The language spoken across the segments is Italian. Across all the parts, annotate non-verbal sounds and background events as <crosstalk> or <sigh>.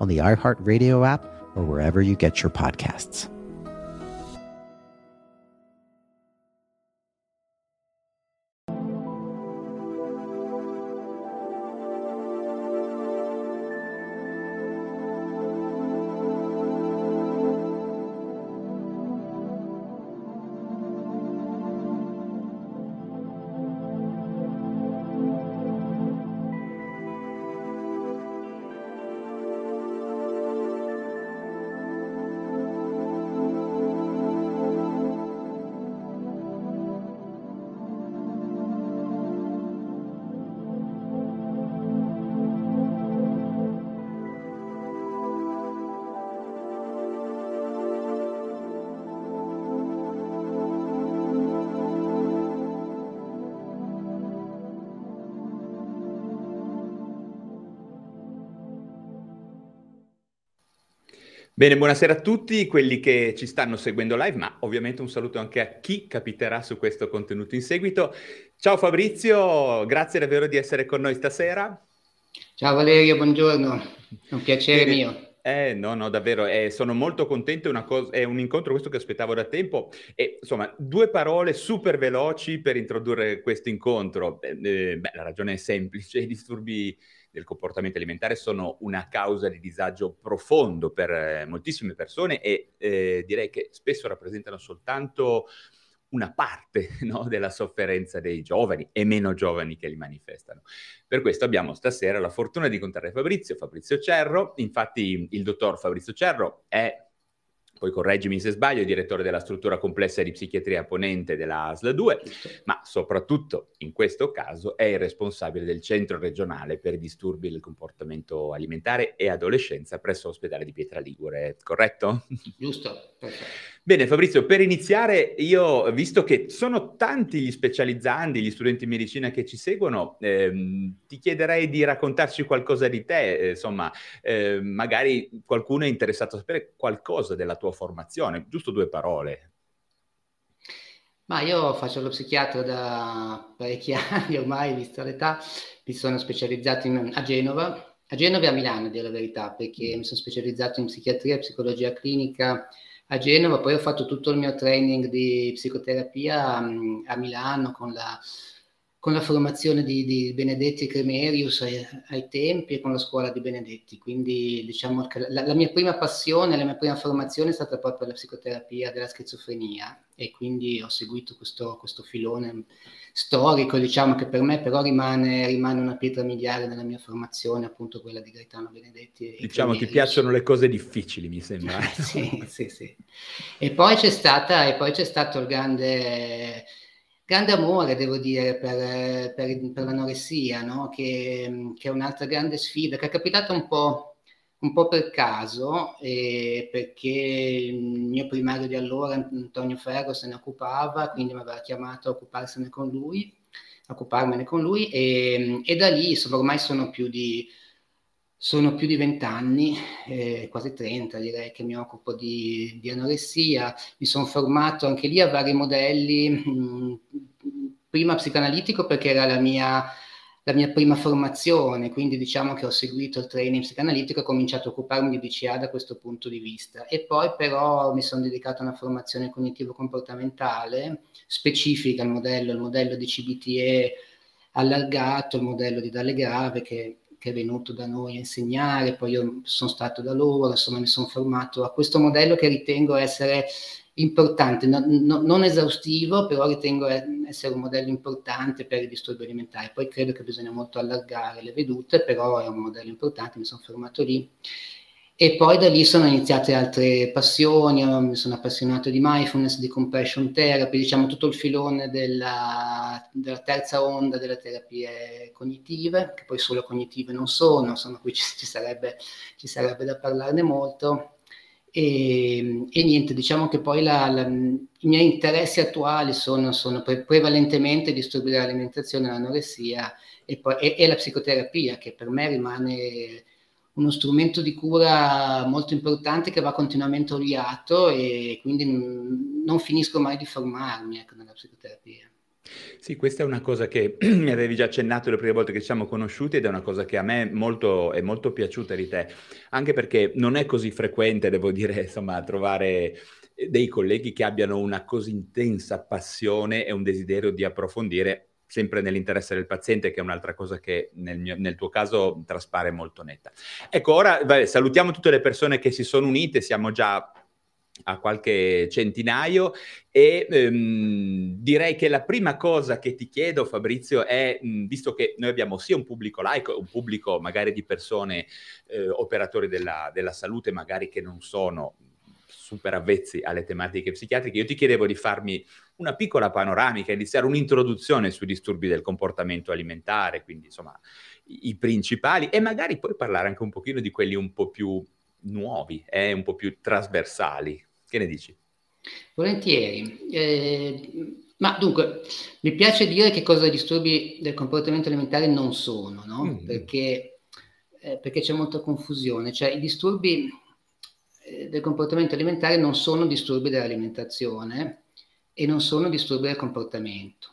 on the iHeartRadio app or wherever you get your podcasts. Bene, buonasera a tutti quelli che ci stanno seguendo live, ma ovviamente un saluto anche a chi capiterà su questo contenuto in seguito. Ciao Fabrizio, grazie davvero di essere con noi stasera. Ciao Valerio, buongiorno, è un piacere Bene. mio. Eh, no, no, davvero, eh, sono molto contento, cosa, è un incontro questo che aspettavo da tempo e insomma due parole super veloci per introdurre questo incontro. Eh, beh, la ragione è semplice, i disturbi del comportamento alimentare sono una causa di disagio profondo per eh, moltissime persone e eh, direi che spesso rappresentano soltanto una parte <laughs> no, della sofferenza dei giovani e meno giovani che li manifestano. Per questo abbiamo stasera la fortuna di incontrare Fabrizio, Fabrizio Cerro. Infatti il dottor Fabrizio Cerro è poi correggimi se sbaglio, direttore della struttura complessa di psichiatria ponente della ASL 2, ma soprattutto in questo caso è il responsabile del centro regionale per i disturbi del comportamento alimentare e adolescenza presso l'ospedale di Pietra Ligure, corretto? Giusto, perfetto. Bene Fabrizio, per iniziare io, visto che sono tanti gli specializzandi, gli studenti di medicina che ci seguono, ehm, ti chiederei di raccontarci qualcosa di te, eh, insomma, eh, magari qualcuno è interessato a sapere qualcosa della tua formazione, giusto due parole. Ma io faccio lo psichiatra da parecchi <laughs> anni ormai, visto l'età, mi sono specializzato in, a Genova, a Genova e a Milano, a dire la verità, perché mi sono specializzato in psichiatria psicologia clinica a Genova, poi ho fatto tutto il mio training di psicoterapia a, mm, a Milano con la, con la formazione di, di, Benedetti Cremerius ai, ai, tempi e con la scuola di Benedetti. Quindi diciamo che la, la, mia prima passione, la mia prima formazione è stata proprio la psicoterapia della schizofrenia e quindi ho seguito questo, questo filone storico, diciamo che per me però rimane, rimane, una pietra miliare nella mia formazione, appunto quella di Gaetano Benedetti. diciamo ti piacciono le cose difficili, mi sembra. <laughs> sì, sì, sì. E poi c'è, stata, e poi c'è stato il grande, grande amore, devo dire, per, per, per l'anoressia, no? che, che, è un'altra grande sfida, che è capitata un po' un po' per caso, eh, perché il mio primario di allora, Antonio Ferro, se ne occupava, quindi mi aveva chiamato a occuparsene con lui, occuparmene con lui, e, e da lì insomma, ormai sono più di sono più di vent'anni, eh, quasi 30 direi, che mi occupo di, di, anoressia. Mi sono formato anche lì a vari modelli, mh, prima psicanalitico perché era la mia la mia prima formazione, quindi diciamo che ho seguito il training psicanalitico e ho cominciato a occuparmi di DCA da questo punto di vista. E poi però mi sono dedicato a una formazione cognitivo-comportamentale specifica al modello, il modello di CBTE allargato, il modello di Dalle Grave che, che è venuto da noi a insegnare, poi io sono stato da loro, insomma mi sono formato a questo modello che ritengo essere importante, no, no, non esaustivo, però ritengo essere un modello importante per i disturbi alimentari. Poi credo che bisogna molto allargare le vedute, però è un modello importante, mi sono fermato lì. E poi da lì sono iniziate altre passioni, mi sono appassionato di mindfulness, di compassion therapy, diciamo tutto il filone della, della terza onda delle terapie cognitive, che poi solo cognitive non sono, insomma qui ci, ci, sarebbe, ci sarebbe da parlarne molto. E, e, niente, diciamo che poi la, la, i miei interessi attuali sono, sono pre- prevalentemente disturbi dell'alimentazione, l'anoressia e, poi, e, e, la psicoterapia, che per me rimane uno strumento di cura molto importante che va continuamente oliato e quindi non finisco mai di formarmi ecco, nella psicoterapia. Sì, questa è una cosa che <clears throat> mi avevi già accennato le prime volte che ci siamo conosciuti ed è una cosa che a me molto, è molto piaciuta di te, anche perché non è così frequente, devo dire, <laughs> insomma, trovare dei colleghi che abbiano una così intensa passione e un desiderio di approfondire sempre nell'interesse del paziente, che è un'altra cosa che nel, mio, nel tuo caso traspare molto netta. Ecco, ora vabbè, salutiamo tutte le persone che si sono unite, siamo già a qualche centinaio e ehm, direi che la prima cosa che ti chiedo Fabrizio è, mh, visto che noi abbiamo sia un pubblico laico, un pubblico magari di persone eh, operatori della, della salute magari che non sono super avvezzi alle tematiche psichiatriche, io ti chiedevo di farmi una piccola panoramica, iniziare un'introduzione sui disturbi del comportamento alimentare, quindi insomma i, i principali e magari poi parlare anche un pochino di quelli un po' più nuovi, eh, un po' più trasversali. Che ne dici? Volentieri. Eh, ma dunque, mi piace dire che cosa i disturbi del comportamento alimentare non sono, no? mm. perché, eh, perché, c'è molta confusione. Cioè, i disturbi eh, del comportamento alimentare non sono disturbi dell'alimentazione e non sono disturbi del comportamento.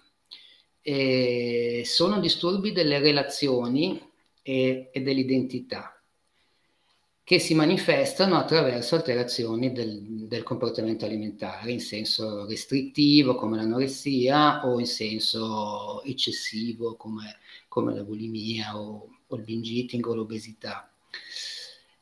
Eh, sono disturbi delle relazioni e, e dell'identità che si manifestano attraverso alterazioni del, del, comportamento alimentare in senso restrittivo come l'anoressia o in senso eccessivo come, come la bulimia o, o, il binge eating o l'obesità.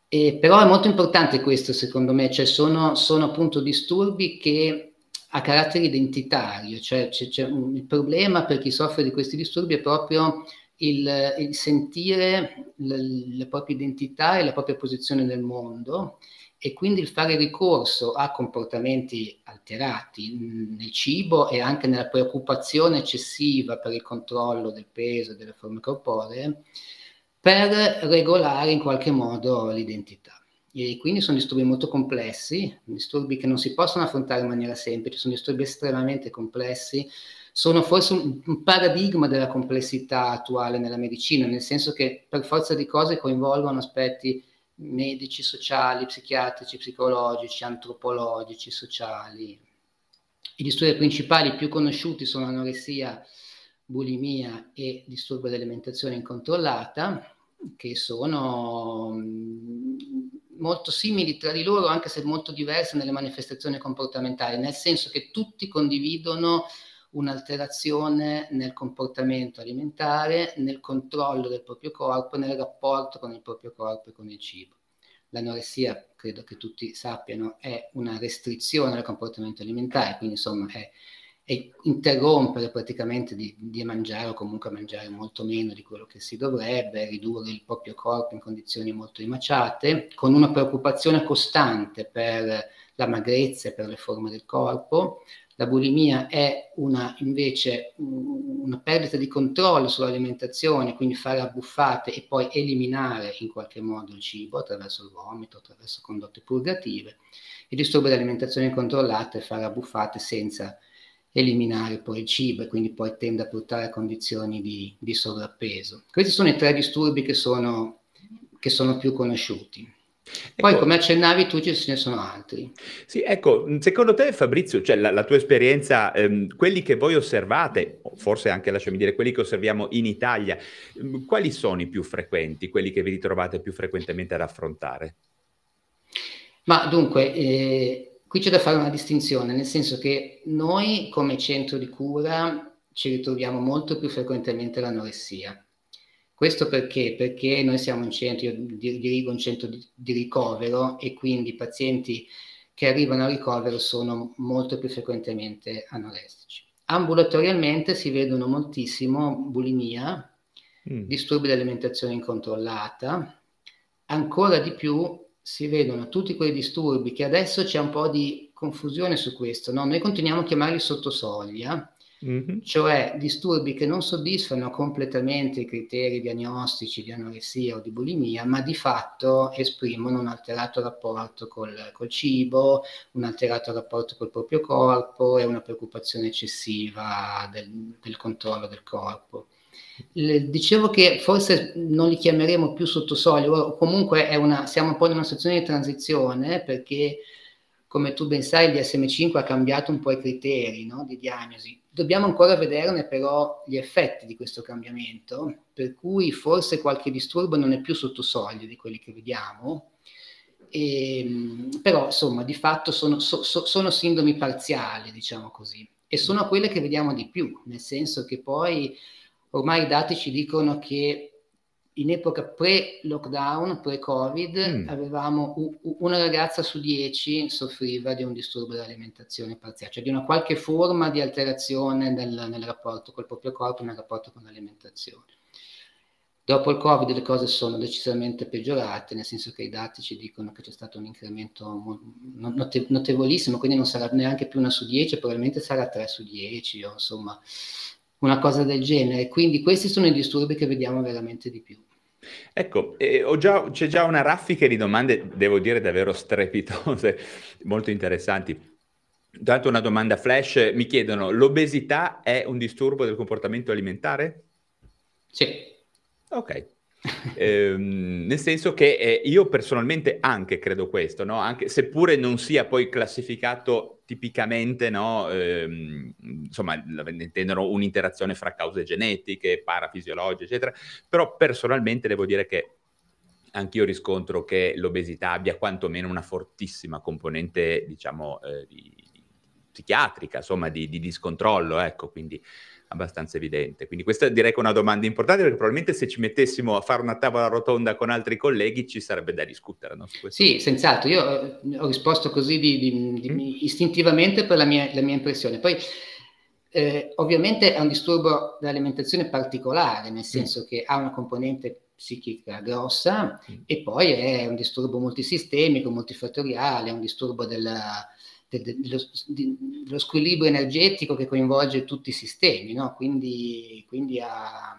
E, però è molto importante questo secondo me, cioè sono, sono appunto disturbi che a carattere identitario, cioè c'è, c'è un, il problema per chi soffre di questi disturbi è proprio il, il sentire le, le proprie identità e la propria posizione nel mondo e quindi il fare ricorso a comportamenti alterati nel cibo e anche nella preoccupazione eccessiva per il controllo del peso e delle forme corporee per regolare in qualche modo l'identità. E quindi sono disturbi molto complessi, disturbi che non si possono affrontare in maniera semplice, sono disturbi estremamente complessi, sono forse un, un, paradigma della complessità attuale nella medicina, nel senso che per forza di cose coinvolgono aspetti medici, sociali, psichiatrici, psicologici, antropologici, sociali. I disturbi principali più conosciuti sono anoressia, bulimia e disturbo dell'alimentazione incontrollata, che sono mm, molto simili tra di loro, anche se molto diverse nelle manifestazioni comportamentali, nel senso che tutti condividono un'alterazione nel comportamento alimentare, nel controllo del proprio corpo, nel rapporto con il proprio corpo e con il cibo. L'anoressia, credo che tutti sappiano, è una restrizione del comportamento alimentare, quindi insomma è, è interrompere praticamente di, di, mangiare o comunque mangiare molto meno di quello che si dovrebbe, ridurre il proprio corpo in condizioni molto rimaciate, con una preoccupazione costante per la magrezza e per le forme del corpo, la bulimia è una, invece una perdita di controllo sull'alimentazione, quindi fare abbuffate e poi eliminare in qualche modo il cibo attraverso il vomito, attraverso condotte purgative. Il disturbo dell'alimentazione incontrollata è fare abbuffate senza eliminare poi il cibo e quindi poi tende a portare a condizioni di, di sovrappeso. Questi sono i tre disturbi che sono, che sono più conosciuti. Poi, ecco, come accennavi tu, ce ne sono altri. Sì, ecco, secondo te, Fabrizio, cioè la, la tua esperienza, ehm, quelli che voi osservate, forse anche lasciami dire quelli che osserviamo in Italia, ehm, quali sono i più frequenti, quelli che vi ritrovate più frequentemente ad affrontare? Ma dunque, eh, qui c'è da fare una distinzione, nel senso che noi come centro di cura ci ritroviamo molto più frequentemente l'anoressia questo perché? Perché noi siamo un centro, io dirigo un centro di, di ricovero e quindi i pazienti che arrivano al ricovero sono molto più frequentemente anoressici. Ambulatorialmente si vedono moltissimo bulimia, mm. disturbi dell'alimentazione incontrollata, ancora di più si vedono tutti quei disturbi che adesso c'è un po' di confusione su questo, no? noi continuiamo a chiamarli sotto soglia, mm-hmm. cioè disturbi che non soddisfano completamente i criteri diagnostici di anoressia o di bulimia, ma di fatto esprimono un alterato rapporto col, col cibo, un alterato rapporto col proprio corpo e una preoccupazione eccessiva del, del controllo del corpo. Le, dicevo che forse non li chiameremo più sotto soglia, o comunque una, siamo un po' in una situazione di transizione perché come tu ben sai, il DSM5 ha cambiato un po' i criteri no, di diagnosi. Dobbiamo ancora vederne però gli effetti di questo cambiamento, per cui forse qualche disturbo non è più sotto soglia di quelli che vediamo, e, ehm, però insomma di fatto sono, so, so, sono sindomi parziali, diciamo così, e sono quelle che vediamo di più, nel senso che poi ormai i dati ci dicono che in epoca pre-lockdown, pre-Covid, mm. avevamo u- una ragazza su dieci soffriva di un disturbo dell'alimentazione parziale, cioè di una qualche forma di alterazione nel, nel rapporto col proprio corpo, nel rapporto con l'alimentazione. Dopo il Covid le cose sono decisamente peggiorate, nel senso che i dati ci dicono che c'è stato un incremento note- notevolissimo, quindi non sarà neanche più una su dieci, probabilmente sarà tre su dieci, o insomma una cosa del genere. Quindi questi sono i disturbi che vediamo veramente di più. Ecco, eh, già, c'è già una raffica di domande, devo dire, davvero strepitose, <laughs> molto interessanti. Tanto una domanda flash, mi chiedono, l'obesità è un disturbo del comportamento alimentare? Sì. Ok, eh, nel senso che eh, io personalmente anche credo questo, no? anche, seppure non sia poi classificato tipicamente, no? eh, insomma, intendono un'interazione fra cause genetiche, parafisiologiche, eccetera, però personalmente devo dire che anch'io riscontro che l'obesità abbia quantomeno una fortissima componente, diciamo, eh, di, psichiatrica, insomma, di, di discontrollo, ecco, quindi abbastanza evidente. Quindi questa direi che è una domanda importante perché probabilmente se ci mettessimo a fare una tavola rotonda con altri colleghi ci sarebbe da discutere. No, sì, senz'altro. Io eh, ho risposto così di, di, di, mm. istintivamente per la mia, la mia impressione. Poi eh, ovviamente è un disturbo dell'alimentazione particolare, nel mm. senso mm. che ha una componente psichica grossa mm. e poi è un disturbo multisistemico, multifattoriale, è un disturbo della dello, dello, squilibrio energetico che coinvolge tutti i sistemi, no? quindi, quindi ha,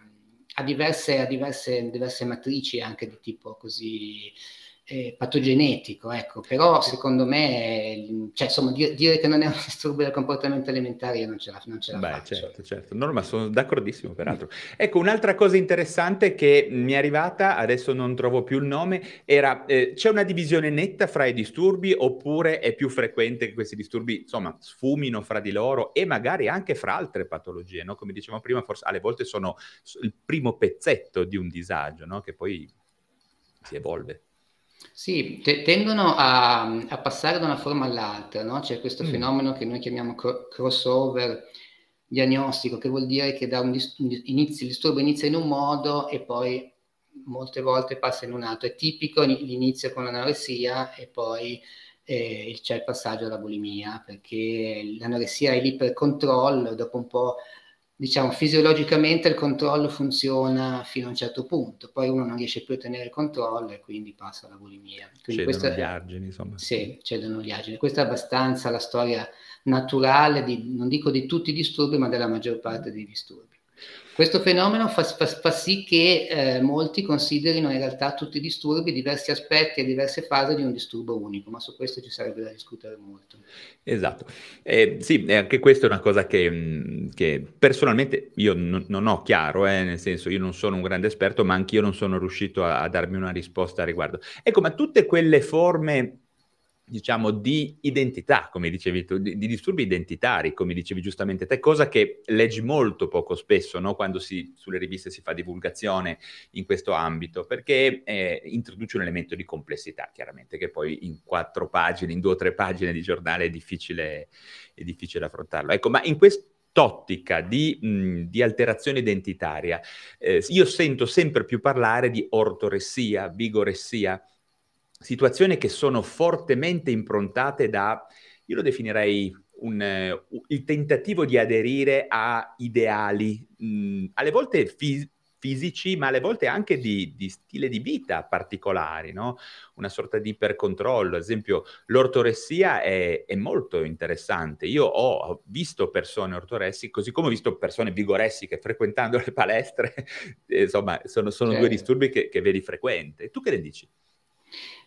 ha, diverse, ha diverse, diverse, matrici anche di tipo così eh, patogenetico, ecco. però secondo me, cioè, insomma, dire, dire, che non è un <laughs> disturbo del comportamento alimentare io non ce la, non ce la Beh, faccio. Certo, certo, no, ma sono d'accordissimo peraltro. Mm. Ecco, un'altra cosa interessante che mi è arrivata, adesso non trovo più il nome, era eh, c'è una divisione netta fra i disturbi oppure è più frequente che questi disturbi, insomma, sfumino fra di loro e magari anche fra altre patologie, no? Come dicevamo prima, forse alle volte sono il primo pezzetto di un disagio, no? Che poi si evolve. Sì, te- tendono a, a, passare da una forma all'altra, no? C'è questo mm. fenomeno che noi chiamiamo cro- crossover diagnostico, che vuol dire che da un dis- inizio, il disturbo inizia in un modo e poi molte volte passa in un altro. È tipico l'inizio con l'anoressia e poi eh, c'è il passaggio alla bulimia, perché l'anoressia è lì per controllo, dopo un po' diciamo, fisiologicamente il controllo funziona fino a un certo punto, poi uno non riesce più a tenere il controllo e quindi passa alla bulimia. Quindi cedono gli argini, insomma. Sì, cedono gli argini. Questa è abbastanza la storia naturale, di, non dico di tutti i disturbi, ma della maggior parte dei disturbi. Questo fenomeno fa, fa, fa sì che eh, molti considerino in realtà tutti i disturbi diversi aspetti e diverse fasi di un disturbo unico, ma su questo ci sarebbe da discutere molto. Esatto, eh, sì, anche questa è una cosa che, mm, che personalmente io n- non ho chiaro, eh, nel senso io non sono un grande esperto, ma anch'io non sono riuscito a, a darmi una risposta a riguardo. Ecco, ma tutte quelle forme diciamo, di identità, come dicevi tu, di, di, disturbi identitari, come dicevi giustamente te, cosa che leggi molto poco spesso, no? quando si, sulle riviste si fa divulgazione in questo ambito, perché eh, introduce un elemento di complessità, chiaramente, che poi in quattro pagine, in due o tre pagine di giornale è difficile, è difficile affrontarlo. Ecco, ma in quest'ottica di, mh, di alterazione identitaria, eh, io sento sempre più parlare di ortoressia, vigoressia, situazioni che sono fortemente improntate da, io lo definirei un, uh, il tentativo di aderire a ideali, mh, alle volte fis- fisici, ma alle volte anche di, di stile di vita particolari, no? una sorta di ipercontrollo. Ad esempio, l'ortoressia è, è, molto interessante. Io ho visto persone ortoressiche, così come ho visto persone vigoressiche frequentando le palestre, <laughs> insomma, sono, sono due disturbi che, che vedi frequente. Tu che ne dici?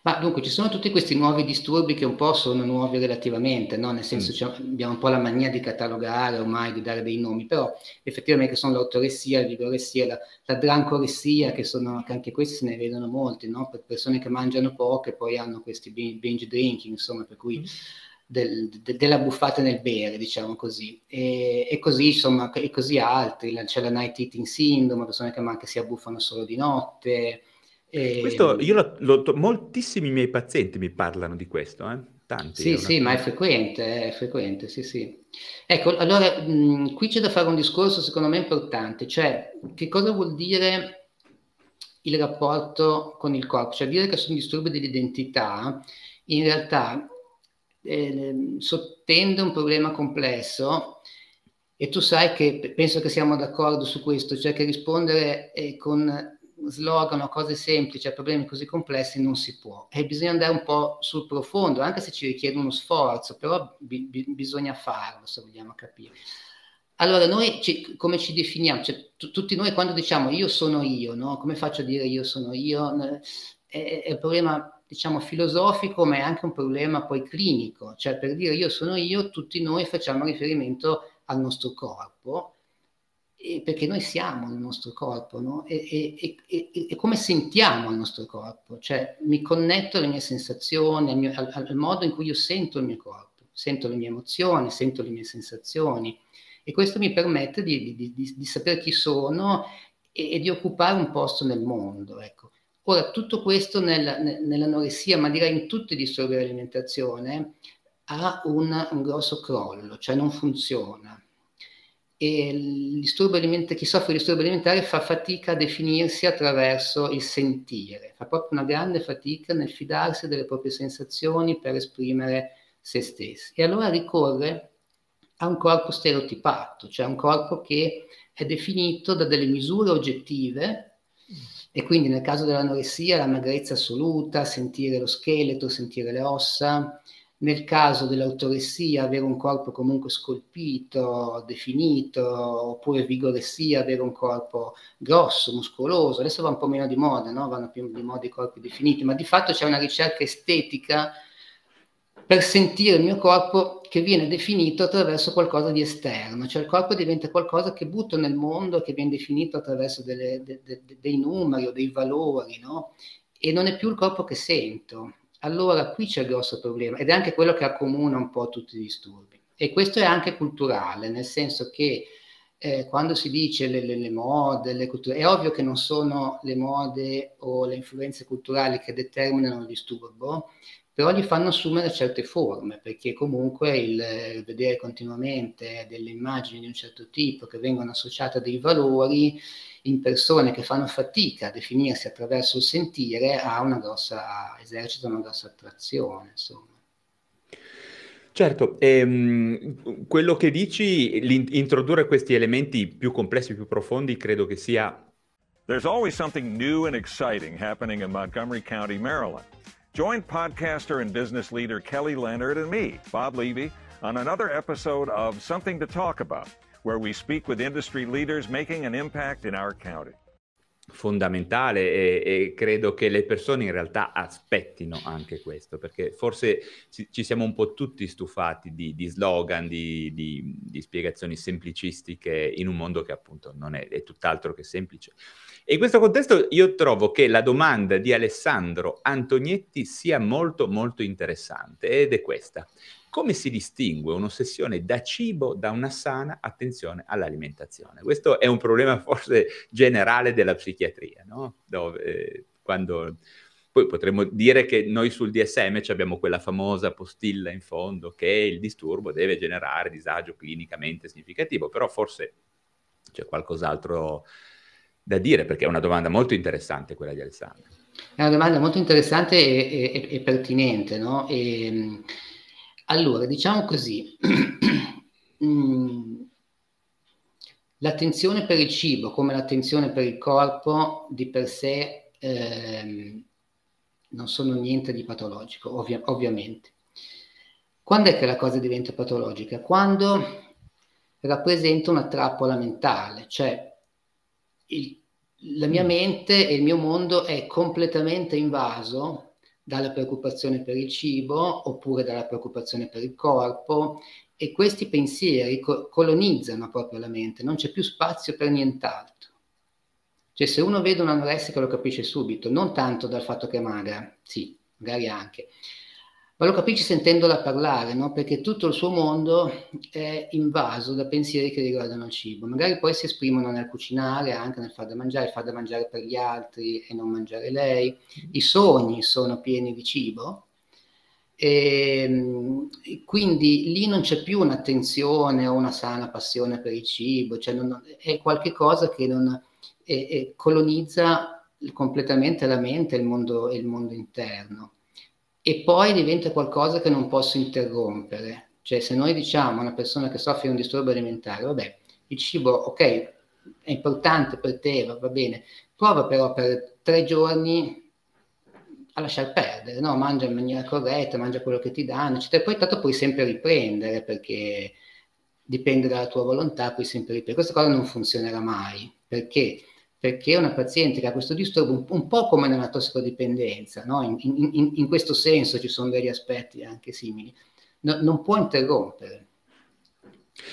Ma dunque ci sono tutti questi nuovi disturbi che un po' sono nuovi relativamente, no? nel senso mm. abbiamo un po' la mania di catalogare ormai, di dare dei nomi, però effettivamente sono l'ortoressia, la vigoressia, la, la drancoressia, che, sono, che anche questi se ne vedono molti, no? per persone che mangiano poco e poi hanno questi binge drinking, insomma, per cui... Mm. Del, de, della buffata nel bere, diciamo così. E, e, così, insomma, e così altri. C'è la night eating syndrome, persone che anche si abbuffano solo di notte, e... Questo, io lo, lo, moltissimi miei pazienti mi parlano di questo, eh? Tanti. Sì, sì, ma è frequente, è frequente, sì, sì. Ecco, allora, mh, qui c'è da fare un discorso secondo me importante, cioè che cosa vuol dire il rapporto con il corpo? Cioè dire che sono disturbi dell'identità, in realtà eh, sottende un problema complesso e tu sai che penso che siamo d'accordo su questo, cioè che rispondere eh, con slogan o cose semplici a problemi così complessi non si può e bisogna andare un po' sul profondo, anche se ci richiede uno sforzo, però bi- bi- bisogna farlo se vogliamo capire. Allora, noi ci, come ci definiamo? Cioè, t- tutti noi quando diciamo io sono io, no? come faccio a dire io sono io? È, è un problema, diciamo, filosofico, ma è anche un problema poi clinico. Cioè, per dire io sono io, tutti noi facciamo riferimento al nostro corpo perché noi siamo nel nostro corpo, no? e, e, e, e, come sentiamo il nostro corpo, cioè mi connetto alle mie sensazioni, al, mio, al, al, modo in cui io sento il mio corpo, sento le mie emozioni, sento le mie sensazioni e questo mi permette di, di, di, di sapere chi sono e, di occupare un posto nel mondo. Ecco. Ora, tutto questo nel, nell'anoressia, ma direi in tutti i disturbi dell'alimentazione, ha un, un grosso crollo, cioè non funziona e chi soffre di disturbo alimentare fa fatica a definirsi attraverso il sentire, fa proprio una grande fatica nel fidarsi delle proprie sensazioni per esprimere se stessi. E allora ricorre a un corpo stereotipato, cioè un corpo che è definito da delle misure oggettive e quindi nel caso dell'anoressia la magrezza assoluta, sentire lo scheletro, sentire le ossa, nel caso dell'autoressia avere un corpo comunque scolpito, definito, oppure vigoressia avere un corpo grosso, muscoloso, adesso va un po' meno di moda, no? vanno più di moda i corpi definiti, ma di fatto c'è una ricerca estetica per sentire il mio corpo che viene definito attraverso qualcosa di esterno, cioè il corpo diventa qualcosa che butto nel mondo, che viene definito attraverso delle, de, de, de, dei numeri o dei valori, no? e non è più il corpo che sento allora qui c'è il grosso problema ed è anche quello che accomuna un po' tutti i disturbi. E questo è anche culturale, nel senso che eh, quando si dice le, le, le mode, le culture, è ovvio che non sono le mode o le influenze culturali che determinano il disturbo, però gli fanno assumere certe forme, perché comunque il, il vedere continuamente delle immagini di un certo tipo che vengono associate a dei valori in persone che fanno fatica a definirsi attraverso il sentire ha una grossa, esercita una grossa attrazione, insomma. Certo, ehm, quello che dici, introdurre questi elementi più complessi, più profondi, credo che sia... There's always something new and exciting happening in Montgomery County, Maryland. Join podcaster and business leader Kelly Leonard and me, Bob Levy, on another episode of Something to Talk About where we speak with industry leaders making an impact in our county. fondamentale e, e, credo che le persone in realtà aspettino anche questo, perché forse ci siamo un po' tutti stufati di, di slogan, di, di, di, spiegazioni semplicistiche in un mondo che appunto non è, è tutt'altro che semplice. In questo contesto io trovo che la domanda di Alessandro Antognetti sia molto molto interessante ed è questa. Come si distingue un'ossessione da cibo da una sana attenzione all'alimentazione? Questo è un problema forse generale della psichiatria, no? Dove, eh, quando... Poi potremmo dire che noi sul DSM abbiamo quella famosa postilla in fondo che il disturbo deve generare disagio clinicamente significativo, però forse c'è qualcos'altro da dire perché è una domanda molto interessante quella di Alessandro. È una domanda molto interessante e, e, e pertinente, no? E, allora, diciamo così, <clears throat> mm, l'attenzione per il cibo, come l'attenzione per il corpo, di per sé eh, non sono niente di patologico, ovvia- ovviamente. Quando è che la cosa diventa patologica? Quando rappresenta una trappola mentale, cioè il, la mia mente e il mio mondo è completamente invaso dalla preoccupazione per il cibo oppure dalla preoccupazione per il corpo e questi pensieri co- colonizzano proprio la mente, non c'è più spazio per nient'altro. Cioè se uno vede un anoressico lo capisce subito, non tanto dal fatto che è magra, sì, magari anche, ma lo capisci sentendola parlare, no? perché tutto il suo mondo è invaso da pensieri che riguardano il cibo. Magari poi si esprimono nel cucinare, anche nel far da mangiare, far da mangiare per gli altri e non mangiare lei. I sogni sono pieni di cibo. E, ehm, quindi lì non c'è più un'attenzione o una sana passione per il cibo, cioè non, è qualcosa che non, è, è, colonizza completamente la mente e il il mondo interno e poi diventa qualcosa che non posso interrompere. Cioè se noi diciamo a una persona che soffre di un disturbo alimentare, vabbè, il cibo, ok, è importante per te, va, va bene, prova però per tre giorni a lasciar perdere, no? mangia in maniera corretta, mangia quello che ti danno, eccetera. Poi tanto puoi sempre riprendere perché dipende dalla tua volontà, puoi sempre riprendere. Questa cosa non funzionerà mai perché perché una paziente che ha questo disturbo, un, un po' come nella tossicodipendenza, no? in, in, in, questo senso ci sono degli aspetti anche simili, no, non può interrompere.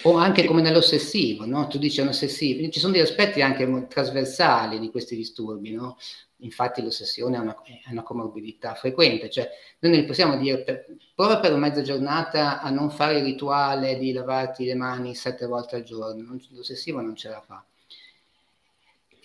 O anche come nell'ossessivo, no? tu dici un ossessivo, ci sono degli aspetti anche trasversali di questi disturbi, no? infatti l'ossessione è una, è una, comorbidità frequente, cioè noi non possiamo dire per, prova per mezza giornata a non fare il rituale di lavarti le mani sette volte al giorno, l'ossessivo non ce la fa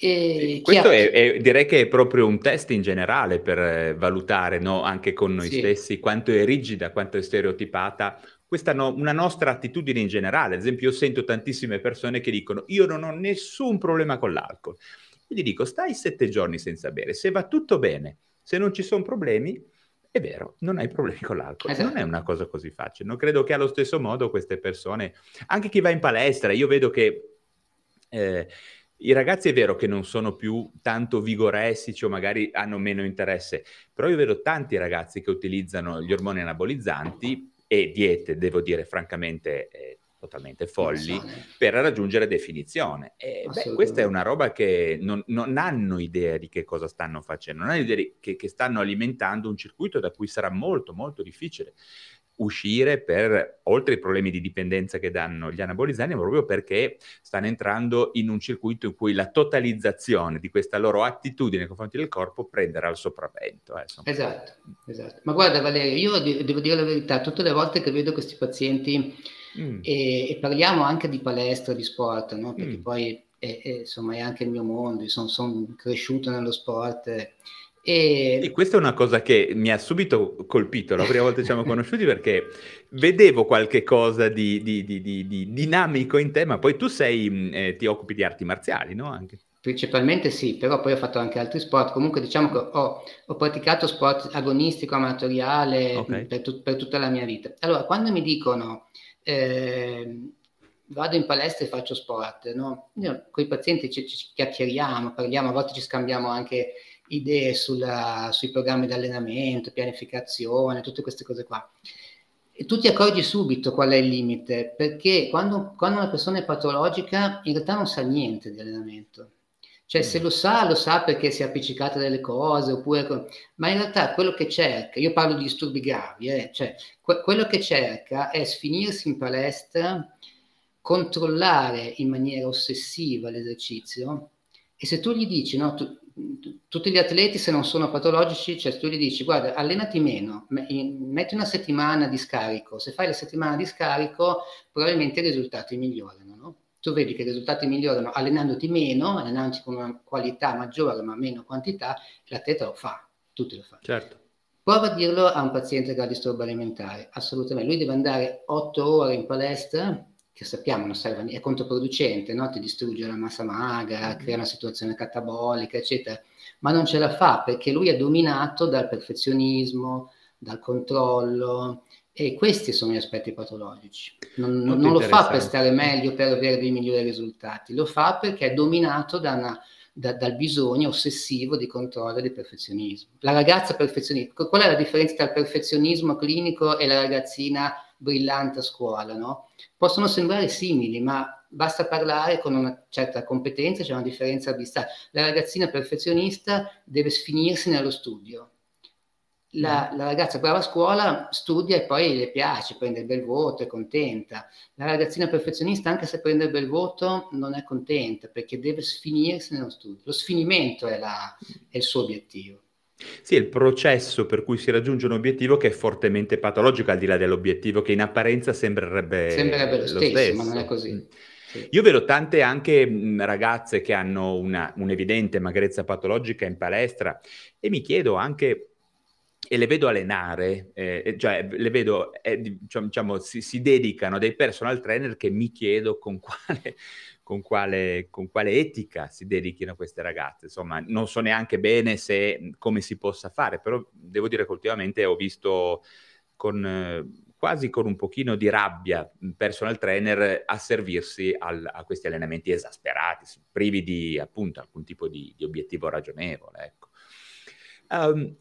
e Questo è, è, direi che è proprio un test in generale per eh, valutare no? anche con noi sì. stessi quanto è rigida, quanto è stereotipata questa no, una nostra attitudine in generale. Ad esempio, io sento tantissime persone che dicono: Io non ho nessun problema con l'alcol. Quindi dico: Stai sette giorni senza bere, se va tutto bene, se non ci sono problemi, è vero, non hai problemi con l'alcol. Esatto. Non è una cosa così facile. Non credo che allo stesso modo queste persone, anche chi va in palestra, io vedo che. Eh, i ragazzi è vero che non sono più tanto vigoressici o magari hanno meno interesse, però io vedo tanti ragazzi che utilizzano gli ormoni anabolizzanti e diete, devo dire francamente, eh, totalmente folli per raggiungere definizione. E beh, questa è una roba che non, non, hanno idea di che cosa stanno facendo, non hanno idea che, che stanno alimentando un circuito da cui sarà molto, molto difficile uscire per, oltre ai problemi di dipendenza che danno gli anabolizzanti, ma proprio perché stanno entrando in un circuito in cui la totalizzazione di questa loro attitudine nei confronti del corpo prenderà il sopravvento. Eh, esatto, esatto. Ma guarda Valerio, io devo dire la verità, tutte le volte che vedo questi pazienti mm. e, e, parliamo anche di palestra, di sport, no? perché mm. poi è, è, insomma, è anche il mio mondo, sono, sono cresciuto nello sport. Eh, e... e... questa è una cosa che mi ha subito colpito la prima volta che ci siamo <laughs> conosciuti perché vedevo qualche cosa di, di, di, di dinamico in te, ma poi tu sei, mm, eh, ti occupi di arti marziali, no? Anche. Principalmente sì, però poi ho fatto anche altri sport. Comunque diciamo che ho, ho praticato sport agonistico, amatoriale okay. per, tu, per, tutta la mia vita. Allora, quando mi dicono eh, vado in palestra e faccio sport, no? Io con i pazienti ci, ci chiacchieriamo, parliamo, a volte ci scambiamo anche idee sulla, sui programmi di allenamento, pianificazione, tutte queste cose qua. E tu ti accorgi subito qual è il limite, perché quando, quando una persona è patologica in realtà non sa niente di allenamento. Cioè, se mm. lo sa, lo sa perché si è appiccicata delle cose, oppure... Ma in realtà quello che cerca, io parlo di disturbi gravi, eh, cioè, que- quello che cerca è sfinirsi in palestra, controllare in maniera ossessiva l'esercizio, e se tu gli dici, no, tu, tutti gli atleti se non sono patologici, cioè tu gli dici guarda allenati meno, metti una settimana di scarico, se fai la settimana di scarico probabilmente i risultati migliorano, no? Tu vedi che i risultati migliorano allenandoti meno, allenandoti con una qualità maggiore ma meno quantità, l'atleta lo fa, tutti lo fanno. Certo. Prova a dirlo a un paziente che ha disturbo alimentare, assolutamente. Lui deve andare otto ore in palestra che sappiamo non serve, è controproducente, no? ti distrugge la massa magra, crea una situazione catabolica, eccetera, ma non ce la fa perché lui è dominato dal perfezionismo, dal controllo, e questi sono gli aspetti patologici. Non, non lo fa per stare meglio, per avere dei migliori risultati, lo fa perché è dominato da una, da, dal bisogno ossessivo di controllo e di perfezionismo. La ragazza perfezionista, qual è la differenza tra il perfezionismo clinico e la ragazzina brillante a scuola? No? Possono sembrare simili, ma basta parlare con una certa competenza, c'è una differenza abissale. La ragazzina perfezionista deve sfinirsi nello studio, la, mm. la, ragazza brava a scuola studia e poi le piace, prende il bel voto, è contenta. La ragazzina perfezionista, anche se prende il bel voto, non è contenta perché deve sfinirsi nello studio. Lo sfinimento è, la, è il suo obiettivo. Sì, è il processo per cui si raggiunge un obiettivo che è fortemente patologico, al di là dell'obiettivo, che in apparenza sembrerebbe, sembrerebbe lo, stesso, stesso, ma non è così. Mm. Sì. Io vedo tante anche ragazze che hanno una, un'evidente magrezza patologica in palestra e mi chiedo anche e le vedo allenare, eh, cioè le vedo, eh, diciamo, diciamo, si, si, dedicano dei personal trainer che mi chiedo con <laughs> quale, con, quale, con quale, etica si dedichino queste ragazze. Insomma, non so neanche bene se, come si possa fare, però devo dire che ultimamente ho visto con, eh, quasi con un pochino di rabbia personal trainer a servirsi al, a questi allenamenti esasperati, privi di appunto alcun tipo di, di obiettivo ragionevole. Ecco. Um,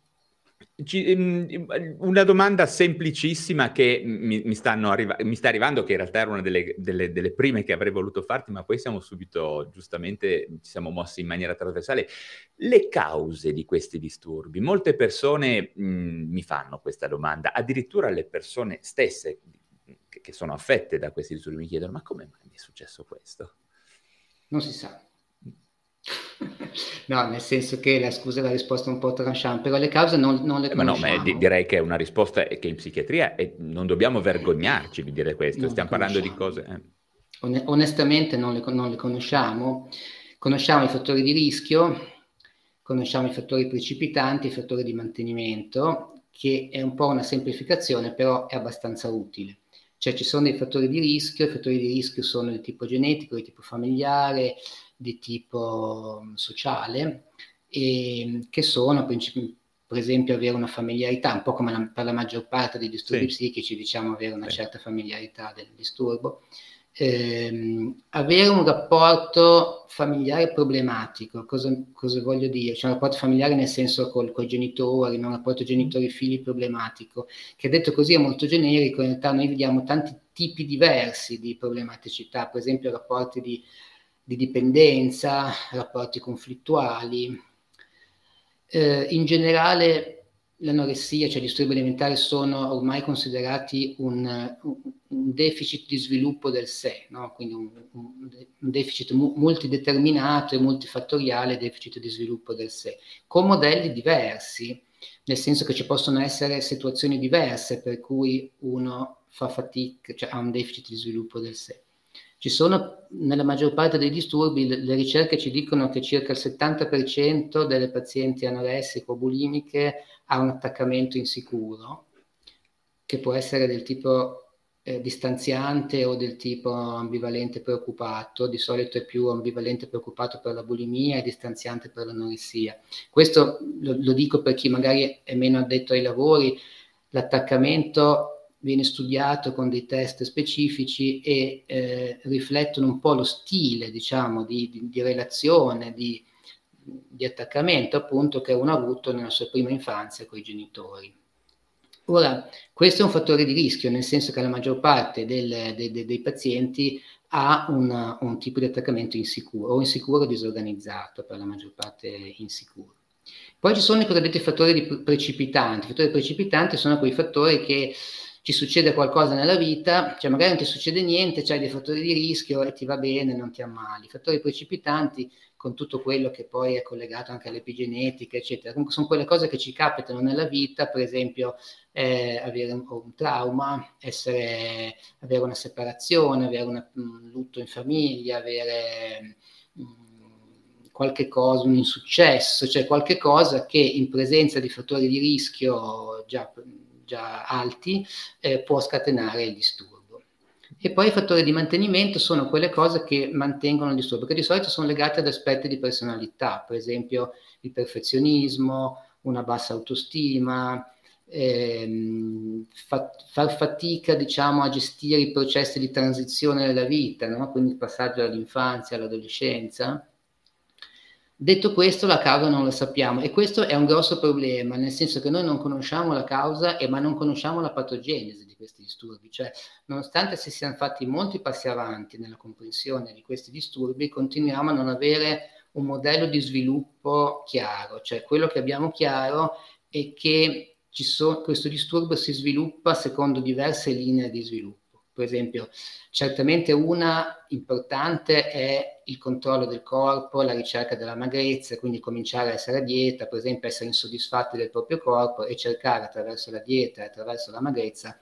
una domanda semplicissima che mi, mi, arriva- mi, sta arrivando, che in realtà era una delle, delle, delle, prime che avrei voluto farti, ma poi siamo subito, giustamente, ci siamo mossi in maniera trasversale. Le cause di questi disturbi. Molte persone mh, mi fanno questa domanda, addirittura le persone stesse che, che sono affette da questi disturbi mi chiedono, ma come mai mi è successo questo? Non si sa. No, nel senso che la scusa è la risposta un po' tranchant, però le cause non, non le conosciamo. Ma no, ma di- direi che è una risposta che in psichiatria è, non dobbiamo vergognarci di dire questo, non stiamo parlando di cose... Eh. On- onestamente non le, non le conosciamo, conosciamo i fattori di rischio, conosciamo i fattori precipitanti, i fattori di mantenimento, che è un po' una semplificazione, però è abbastanza utile. Cioè ci sono dei fattori di rischio, i fattori di rischio sono di tipo genetico, di tipo familiare, di tipo mm, sociale, e, che sono per esempio avere una familiarità, un po' come la, per la maggior parte dei disturbi sì. psichici, diciamo avere una sì. certa familiarità del disturbo, ehm, avere un rapporto familiare problematico, cosa, cosa, voglio dire? Cioè un rapporto familiare nel senso con i genitori, un rapporto genitori-figli problematico, che detto così è molto generico, in realtà noi vediamo tanti tipi diversi di problematicità, per esempio rapporti di di dipendenza, rapporti conflittuali. Eh, in generale l'anoressia, cioè i disturbi alimentari, sono ormai considerati un, un, deficit di sviluppo del sé, no? quindi un, un, deficit multideterminato e multifattoriale deficit di sviluppo del sé, con modelli diversi, nel senso che ci possono essere situazioni diverse per cui uno fa fatica, cioè ha un deficit di sviluppo del sé. Ci sono, nella maggior parte dei disturbi, le, le ricerche ci dicono che circa il 70% delle pazienti anoressiche o bulimiche ha un attaccamento insicuro, che può essere del tipo eh, distanziante o del tipo ambivalente preoccupato, di solito è più ambivalente preoccupato per la bulimia e distanziante per l'anoressia. Questo lo, lo dico per chi magari è meno addetto ai lavori, l'attaccamento viene studiato con dei test specifici e eh, riflettono un po' lo stile, diciamo, di, di, di relazione, di, di, attaccamento appunto che uno ha avuto nella sua prima infanzia con i genitori. Ora, questo è un fattore di rischio, nel senso che la maggior parte del, de, de, dei pazienti ha una, un tipo di attaccamento insicuro, o insicuro disorganizzato, per la maggior parte insicuro. Poi ci sono i cosiddetti fattori precipitanti. I fattori precipitanti sono quei fattori che ci succede qualcosa nella vita, cioè magari non ti succede niente, c'hai dei fattori di rischio e ti va bene, non ti ammali. I fattori precipitanti, con tutto quello che poi è collegato anche all'epigenetica, eccetera, comunque sono quelle cose che ci capitano nella vita, per esempio eh, avere un, un trauma, essere, avere una separazione, avere una, un lutto in famiglia, avere um, qualche cosa, un insuccesso, cioè qualche cosa che in presenza di fattori di rischio già già alti, eh, può scatenare il disturbo. E poi i fattori di mantenimento sono quelle cose che mantengono il disturbo, che di solito sono legate ad aspetti di personalità, per esempio il perfezionismo, una bassa autostima, ehm, fa, far fatica diciamo, a gestire i processi di transizione della vita, no? quindi il passaggio dall'infanzia all'adolescenza. Detto questo, la causa non la sappiamo. E questo è un grosso problema, nel senso che noi non conosciamo la causa, e, ma non conosciamo la patogenesi di questi disturbi, cioè nonostante si siano fatti molti passi avanti nella comprensione di questi disturbi, continuiamo a non avere un modello di sviluppo chiaro, cioè quello che abbiamo chiaro è che so, questo disturbo si sviluppa secondo diverse linee di sviluppo. Per esempio, certamente una importante è il controllo del corpo, la ricerca della magrezza, quindi cominciare a essere a dieta, per esempio essere insoddisfatti del proprio corpo e cercare attraverso la dieta attraverso la magrezza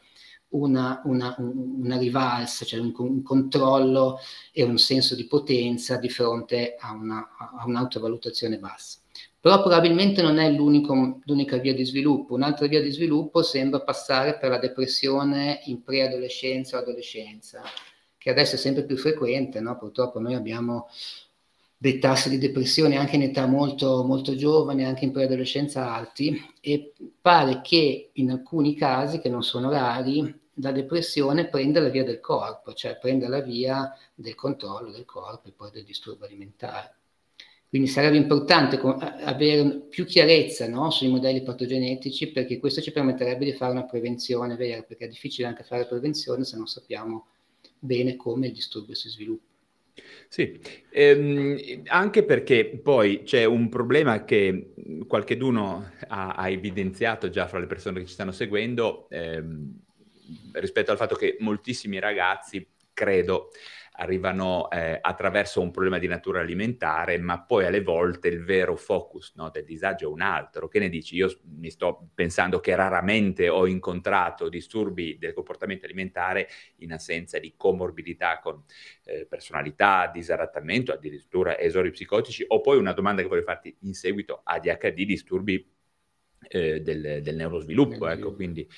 una, una, una rivalsa, cioè un, un, controllo e un senso di potenza di fronte a, una, a un'autovalutazione bassa. Però probabilmente non è l'unica via di sviluppo. Un'altra via di sviluppo sembra passare per la depressione in preadolescenza o adolescenza, che adesso è sempre più frequente, no? purtroppo noi abbiamo dei tassi di depressione anche in età molto, molto giovane, anche in preadolescenza alti, e pare che in alcuni casi, che non sono rari, la depressione prenda la via del corpo, cioè prenda la via del controllo del corpo e poi del disturbo alimentare. Quindi sarebbe importante avere più chiarezza no, sui modelli patogenetici perché questo ci permetterebbe di fare una prevenzione vera, perché è difficile anche fare prevenzione se non sappiamo bene come il disturbo si sviluppa. Sì, ehm, anche perché poi c'è un problema che qualcheduno ha, ha, evidenziato già fra le persone che ci stanno seguendo ehm, rispetto al fatto che moltissimi ragazzi, credo, arrivano eh, attraverso un problema di natura alimentare, ma poi alle volte il vero focus no, del disagio è un altro. Che ne dici? Io mi sto pensando che raramente ho incontrato disturbi del comportamento alimentare in assenza di comorbidità con eh, personalità, disadattamento, addirittura esori psicotici, o poi una domanda che voglio farti in seguito, ADHD, disturbi eh, del, del, neurosviluppo, ecco, quindi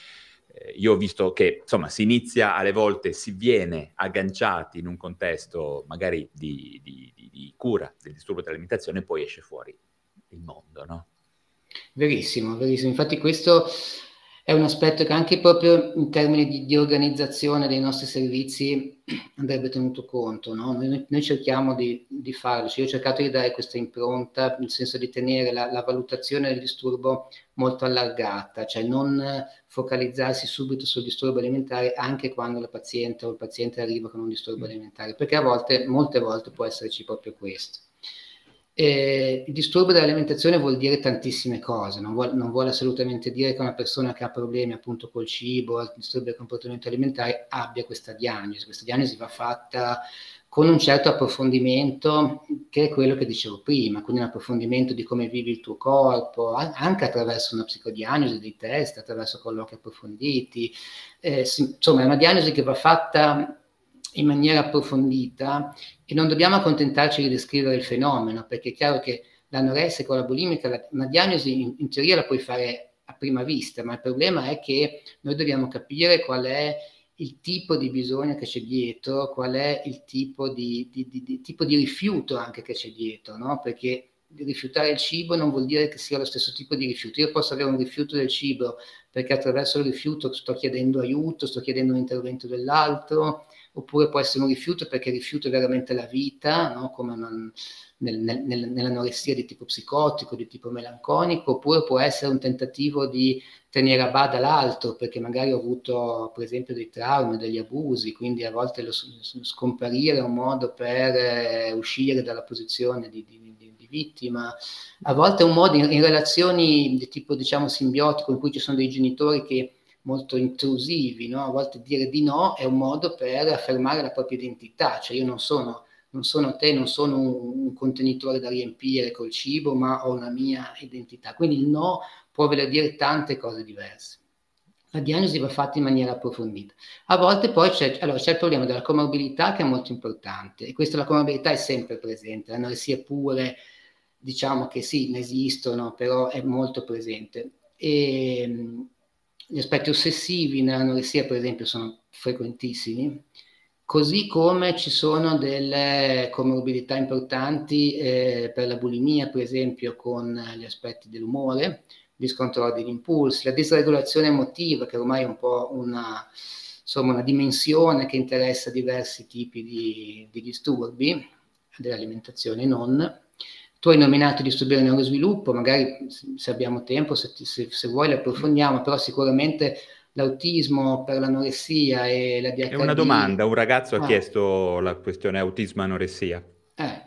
io ho visto che insomma si inizia alle volte, si viene agganciati in un contesto magari di, di, di, di cura del disturbo dell'alimentazione e poi esce fuori il mondo, no? Verissimo, verissimo. Infatti questo è un aspetto che anche proprio in termini di, di organizzazione dei nostri servizi andrebbe tenuto conto. No? Noi, noi, cerchiamo di, di, farlo, cioè, io ho cercato di dare questa impronta, nel senso di tenere la, la, valutazione del disturbo molto allargata, cioè non focalizzarsi subito sul disturbo alimentare anche quando la paziente o il paziente arriva con un disturbo alimentare, perché a volte, molte volte può esserci proprio questo. Eh, il disturbo dell'alimentazione vuol dire tantissime cose, non vuole, non vuole, assolutamente dire che una persona che ha problemi appunto col cibo, il disturbo del comportamento alimentare abbia questa diagnosi. Questa diagnosi va fatta con un certo approfondimento che è quello che dicevo prima, quindi un approfondimento di come vivi il tuo corpo, anche attraverso una psicodiagnosi di test, attraverso colloqui approfonditi. Eh, insomma, è una diagnosi che va fatta in maniera approfondita e non dobbiamo accontentarci di descrivere il fenomeno, perché è chiaro che l'anoressia con la bulimica, la, una diagnosi in, in, teoria la puoi fare a prima vista, ma il problema è che noi dobbiamo capire qual è il tipo di bisogno che c'è dietro, qual è il tipo di, di, di, di tipo rifiuto anche che c'è dietro, no? perché rifiutare il cibo non vuol dire che sia lo stesso tipo di rifiuto. Io posso avere un rifiuto del cibo perché attraverso il rifiuto sto chiedendo aiuto, sto chiedendo un intervento dell'altro, oppure può essere un rifiuto perché rifiuto è veramente la vita, no? come non, nel, nel, nell'anoressia di tipo psicotico, di tipo melanconico, oppure può essere un tentativo di tenere a bada l'altro perché magari ho avuto per esempio dei traumi, degli abusi, quindi a volte lo, scomparire è un modo per eh, uscire dalla posizione di, di, di, di, vittima, a volte è un modo in, in relazioni di tipo diciamo simbiotico in cui ci sono dei genitori che molto intrusivi, no? a volte dire di no è un modo per affermare la propria identità, cioè io non sono, non sono te, non sono un, un, contenitore da riempire col cibo, ma ho una mia identità. Quindi il no può voler dire tante cose diverse. La diagnosi va fatta in maniera approfondita. A volte poi c'è, allora, c'è il problema della comorbilità che è molto importante e questa la comorbilità è sempre presente, l'anoressia pure, diciamo che sì, ne esistono, però è molto presente. E, gli aspetti ossessivi nell'anoressia, per esempio, sono frequentissimi Così come ci sono delle comorbidità importanti eh, per la bulimia, per esempio, con gli aspetti dell'umore, discontrollo degli impulsi, la disregolazione emotiva, che ormai è un po' una, insomma, una dimensione che interessa diversi tipi di, di disturbi dell'alimentazione non. Tu hai nominato disturbi del neurosviluppo, magari se abbiamo tempo, se, se, se vuoi le approfondiamo, però sicuramente l'autismo per l'anoressia e la DHD. È una domanda, un ragazzo ah. ha chiesto la questione autismo-anoressia. Eh.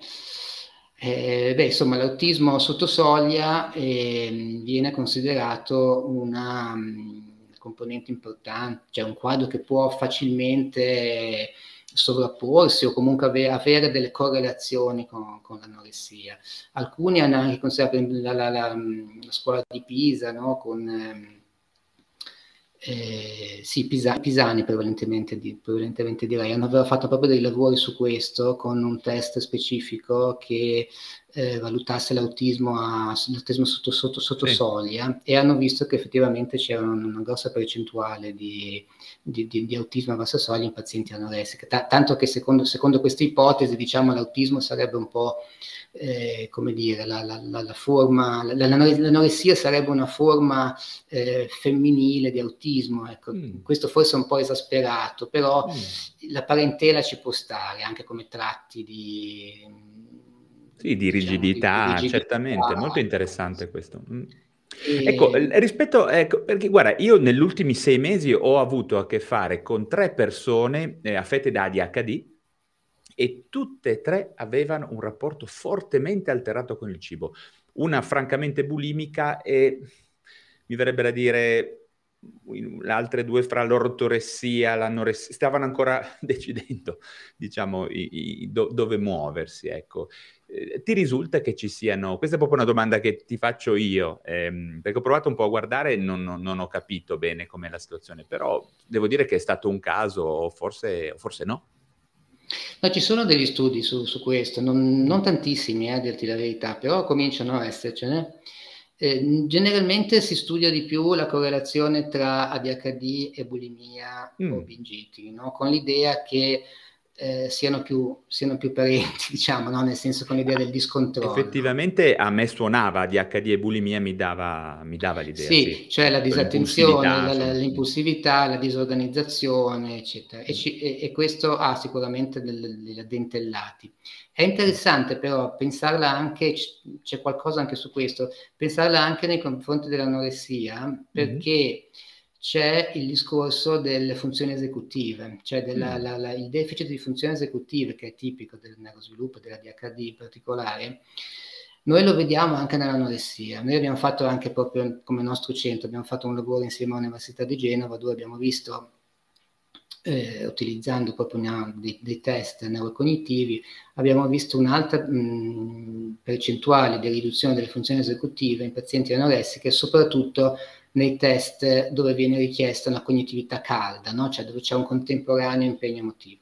Eh, beh, insomma, l'autismo sotto soglia eh, viene considerato una um, componente importante, cioè un quadro che può facilmente sovrapporsi o comunque ave- avere delle correlazioni con, con, l'anoressia. Alcuni hanno anche considerato la, la, la, la scuola di Pisa, no? con ehm, eh, sì, Pisa, Pisani prevalentemente, di, prevalentemente, direi, hanno fatto proprio dei lavori su questo con un test specifico che eh, valutasse l'autismo, a, l'autismo sotto, sotto, sotto sì. soglia e hanno visto che effettivamente c'era una, una grossa percentuale di, di, di, di, autismo a bassa soglia in pazienti anoressici, T- tanto che secondo, secondo questa ipotesi diciamo l'autismo sarebbe un po' eh, come dire, la, la, la, la forma, l'anoressia sarebbe una forma eh, femminile di autismo, ecco. mm. questo forse è un po' esasperato, però mm. la parentela ci può stare anche come tratti di... Sì, di rigidità, diciamo, di, di rigidità certamente, molto interessante questo. Mm. E... Ecco, rispetto, ecco, perché guarda, io negli ultimi sei mesi ho avuto a che fare con tre persone eh, affette da ADHD, e tutte e tre avevano un rapporto fortemente alterato con il cibo. Una francamente bulimica e mi verrebbe da dire le altre due fra l'ortoressia, l'anoressia, stavano ancora <laughs> decidendo, diciamo, i, i, do, dove muoversi, ecco. Eh, ti risulta che ci siano, questa è proprio una domanda che ti faccio io, ehm, perché ho provato un po' a guardare e non, non, non ho capito bene com'è la situazione, però devo dire che è stato un caso, o forse, forse no. No, ci sono degli studi su, su questo, non, non tantissimi, eh, a dirti la verità, però cominciano a essercene. Eh, generalmente si studia di più la correlazione tra ADHD e bulimia mm. o binge eating, no? con l'idea che eh, siano, più, siano, più, parenti, <laughs> diciamo, no? nel senso con l'idea del discontrollo. Effettivamente a me suonava ADHD e bulimia, mi dava, mi dava l'idea. Sì, sì, cioè la disattenzione, l'impulsività, la, l'impulsività, la disorganizzazione, eccetera. E, ci, e, e questo ha sicuramente degli addentellati. È interessante però pensarla anche, c'è qualcosa anche su questo, pensarla anche nei confronti dell'anoressia, perché... Mm-hmm c'è il discorso delle funzioni esecutive, cioè della, mm. la, la, il deficit di funzioni esecutive che è tipico del neurosviluppo, della DHD in particolare. Noi lo vediamo anche nell'anoressia. Noi abbiamo fatto anche proprio come nostro centro, abbiamo fatto un lavoro insieme all'Università di Genova dove abbiamo visto, eh, utilizzando proprio una, dei, dei, test neurocognitivi, abbiamo visto un'alta mh, percentuale di riduzione delle funzioni esecutive in pazienti anoressiche, soprattutto nei test dove viene richiesta una cognitività calda, no? cioè dove c'è un contemporaneo impegno emotivo.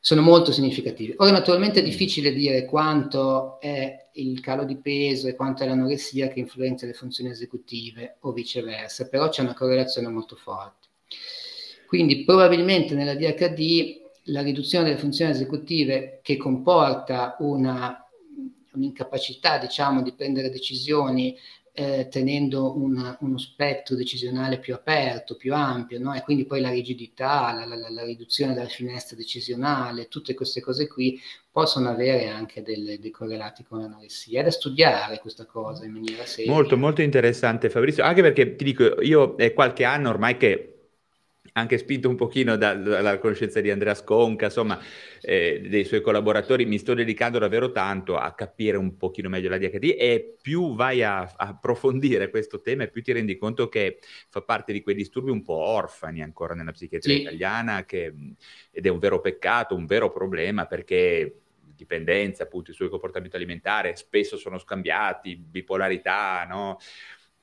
Sono molto significativi. Ora, naturalmente è difficile dire quanto è il calo di peso e quanto è l'anoressia che influenza le funzioni esecutive o viceversa, però c'è una correlazione molto forte. Quindi probabilmente nella DHD la riduzione delle funzioni esecutive che comporta una, un'incapacità, diciamo, di prendere decisioni eh, tenendo una, uno spettro decisionale più aperto, più ampio, no? e quindi poi la rigidità, la, la, la, riduzione della finestra decisionale, tutte queste cose qui possono avere anche delle, dei correlati con l'anoressia. È da studiare questa cosa in maniera seria. Molto, molto interessante Fabrizio, anche perché ti dico, io è qualche anno ormai che anche spinto un pochino da, dalla conoscenza di Andrea Sconca, insomma, eh, dei suoi collaboratori, mi sto dedicando davvero tanto a capire un pochino meglio la DHD e più vai a, a approfondire questo tema e più ti rendi conto che fa parte di quei disturbi un po' orfani ancora nella psichiatria sì. italiana che, ed è un vero peccato, un vero problema perché dipendenza, appunto, il suo comportamento alimentare spesso sono scambiati, bipolarità, no?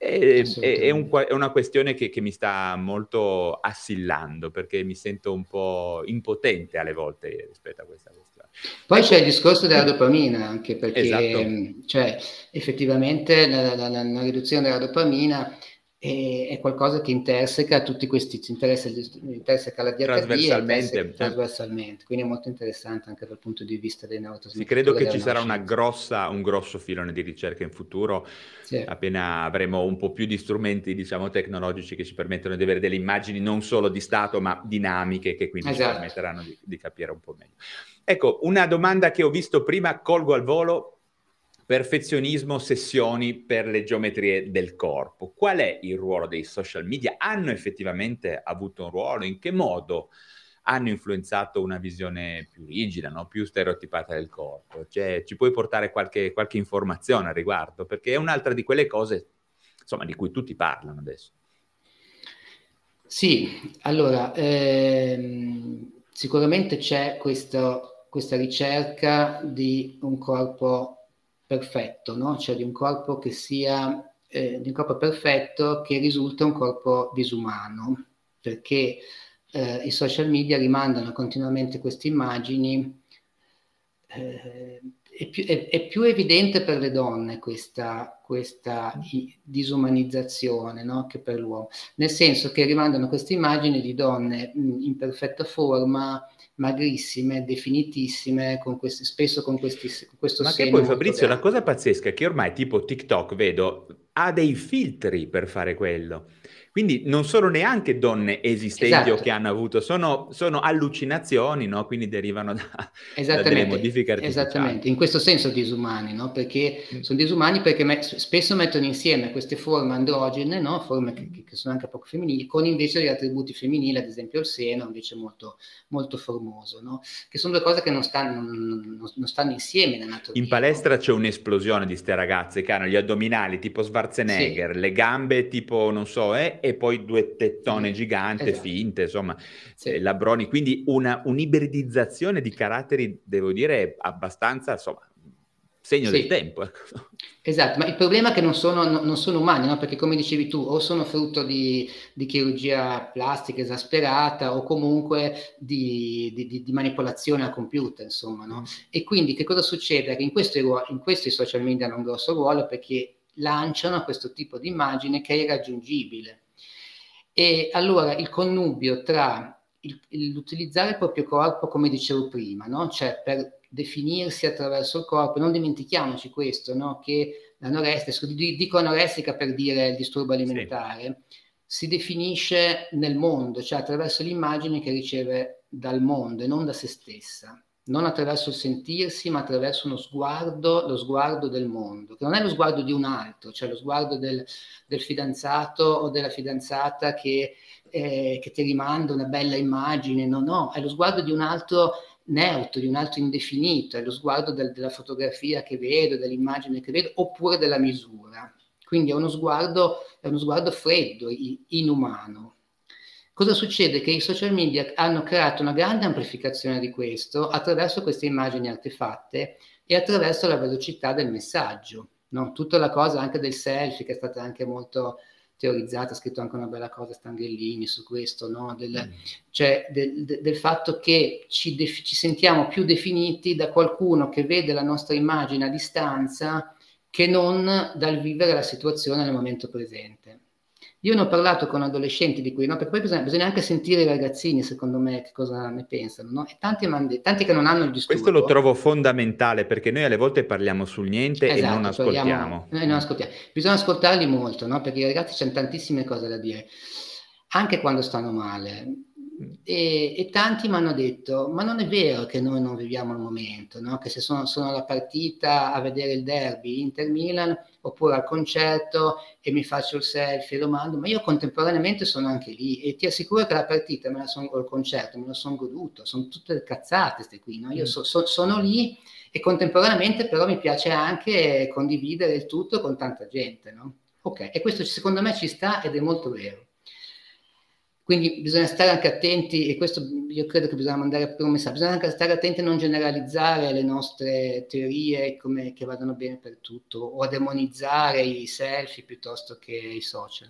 È, è, un, è, una questione che, che, mi sta molto assillando perché mi sento un po' impotente alle volte rispetto a questa questione. Poi c'è il discorso della dopamina, anche perché esatto. cioè, effettivamente la, la, la, la, riduzione della dopamina e è qualcosa che interseca tutti questi, interessa, interseca la diabetes trasversalmente, trasversalmente, quindi è molto interessante anche dal punto di vista dei neurotrasmettitori. Sì, credo che ci sarà una grossa, un grosso filone di ricerca in futuro, sì. appena avremo un po' più di strumenti, diciamo, tecnologici che ci permettono di avere delle immagini non solo di stato, ma dinamiche, che quindi esatto. ci permetteranno di, di capire un po' meglio. Ecco, una domanda che ho visto prima, colgo al volo, perfezionismo, sessioni per le geometrie del corpo. Qual è il ruolo dei social media? Hanno effettivamente avuto un ruolo? In che modo hanno influenzato una visione più rigida, no? più stereotipata del corpo? Cioè, ci puoi portare qualche, qualche informazione al riguardo? Perché è un'altra di quelle cose insomma, di cui tutti parlano adesso. Sì, allora, ehm, sicuramente c'è questo, questa ricerca di un corpo perfetto, no? cioè di un corpo che sia eh, di un corpo perfetto che risulta un corpo disumano, perché eh, i social media rimandano continuamente queste immagini. Eh, è, più, è, è, più, evidente per le donne questa, questa disumanizzazione no? che per l'uomo, nel senso che rimandano queste immagini di donne mh, in perfetta forma, magrissime, definitissime, con questi, spesso con questi, questo Ma che poi Fabrizio, la cosa pazzesca è che ormai tipo TikTok, vedo, ha dei filtri per fare quello. Quindi non sono neanche donne esistenti esatto. o che hanno avuto, sono, sono allucinazioni, no? quindi derivano da, da, delle modifiche artificiali. Esattamente, in questo senso disumani, no? perché mm. sono disumani perché me, spesso mettono insieme queste forme androgene, no? forme che, che, sono anche poco femminili, con invece gli attributi femminili, ad esempio il seno, invece molto, molto formoso, che sono due cose che non stanno, non, non stanno insieme In palestra c'è un'esplosione di ste ragazze che hanno gli addominali tipo Schwarzenegger, sì. le gambe tipo, non so, eh, e poi due tettone sì, gigante esatto. finte, insomma, sì. eh, labroni, quindi una, un'ibridizzazione di caratteri, devo dire, abbastanza, insomma, segno sì. del tempo. Ecco. Esatto, ma il problema è che non sono, non sono umani, no? perché come dicevi tu, o sono frutto di, di chirurgia plastica esasperata o comunque di, di, di manipolazione al computer, insomma. No? Mm. E quindi che cosa succede? Che in questo, in questo i social media hanno un grosso ruolo perché lanciano questo tipo di immagine che è irraggiungibile. E allora il connubio tra il, l'utilizzare il proprio corpo, come dicevo prima, no? cioè per definirsi attraverso il corpo, non dimentichiamoci questo, no? che l'anoressia, dico anoressica per dire il disturbo alimentare, sì. si definisce nel mondo, cioè attraverso l'immagine che riceve dal mondo e non da se stessa non attraverso il sentirsi, ma attraverso uno sguardo, lo sguardo del mondo, che non è lo sguardo di un altro, cioè lo sguardo del, del fidanzato o della fidanzata che, eh, che, ti rimanda una bella immagine, no, no, è lo sguardo di un altro neutro, di un altro indefinito, è lo sguardo del, della fotografia che vedo, dell'immagine che vedo, oppure della misura. Quindi è uno sguardo, è uno sguardo freddo, inumano. Cosa succede? Che i social media hanno creato una grande amplificazione di questo attraverso queste immagini artefatte e attraverso la velocità del messaggio. No? Tutta la cosa anche del selfie, che è stata anche molto teorizzata, ha scritto anche una bella cosa Stanghellini su questo, no? del, mm. cioè del, del, del, fatto che ci, def- ci sentiamo più definiti da qualcuno che vede la nostra immagine a distanza che non dal vivere la situazione nel momento presente. Io ne ho parlato con adolescenti di cui, no? perché poi bisogna, bisogna, anche sentire i ragazzini, secondo me, che cosa ne pensano, no? E tanti, mandi, tanti che non hanno il disturbo. Questo lo trovo fondamentale, perché noi alle volte parliamo sul niente esatto, e non ascoltiamo. Parliamo, noi non ascoltiamo. Bisogna ascoltarli molto, no? Perché i ragazzi hanno tantissime cose da dire, anche quando stanno male. E, e, tanti mi hanno detto: Ma non è vero che noi non viviamo il momento, no? che se sono, sono alla partita a vedere il derby Inter-Milan oppure al concerto e mi faccio il selfie e lo mando, ma io contemporaneamente sono anche lì e ti assicuro che la partita me la sono, o il concerto me lo sono goduto, sono tutte cazzate queste qui, no? io mm. so, so, sono lì e contemporaneamente però mi piace anche condividere il tutto con tanta gente, no? Ok, e questo secondo me ci sta ed è molto vero. Quindi bisogna stare anche attenti, e questo io credo che bisogna mandare per un messaggio, bisogna anche stare attenti a non generalizzare le nostre teorie come, che vadano bene per tutto, o a demonizzare i selfie piuttosto che i social.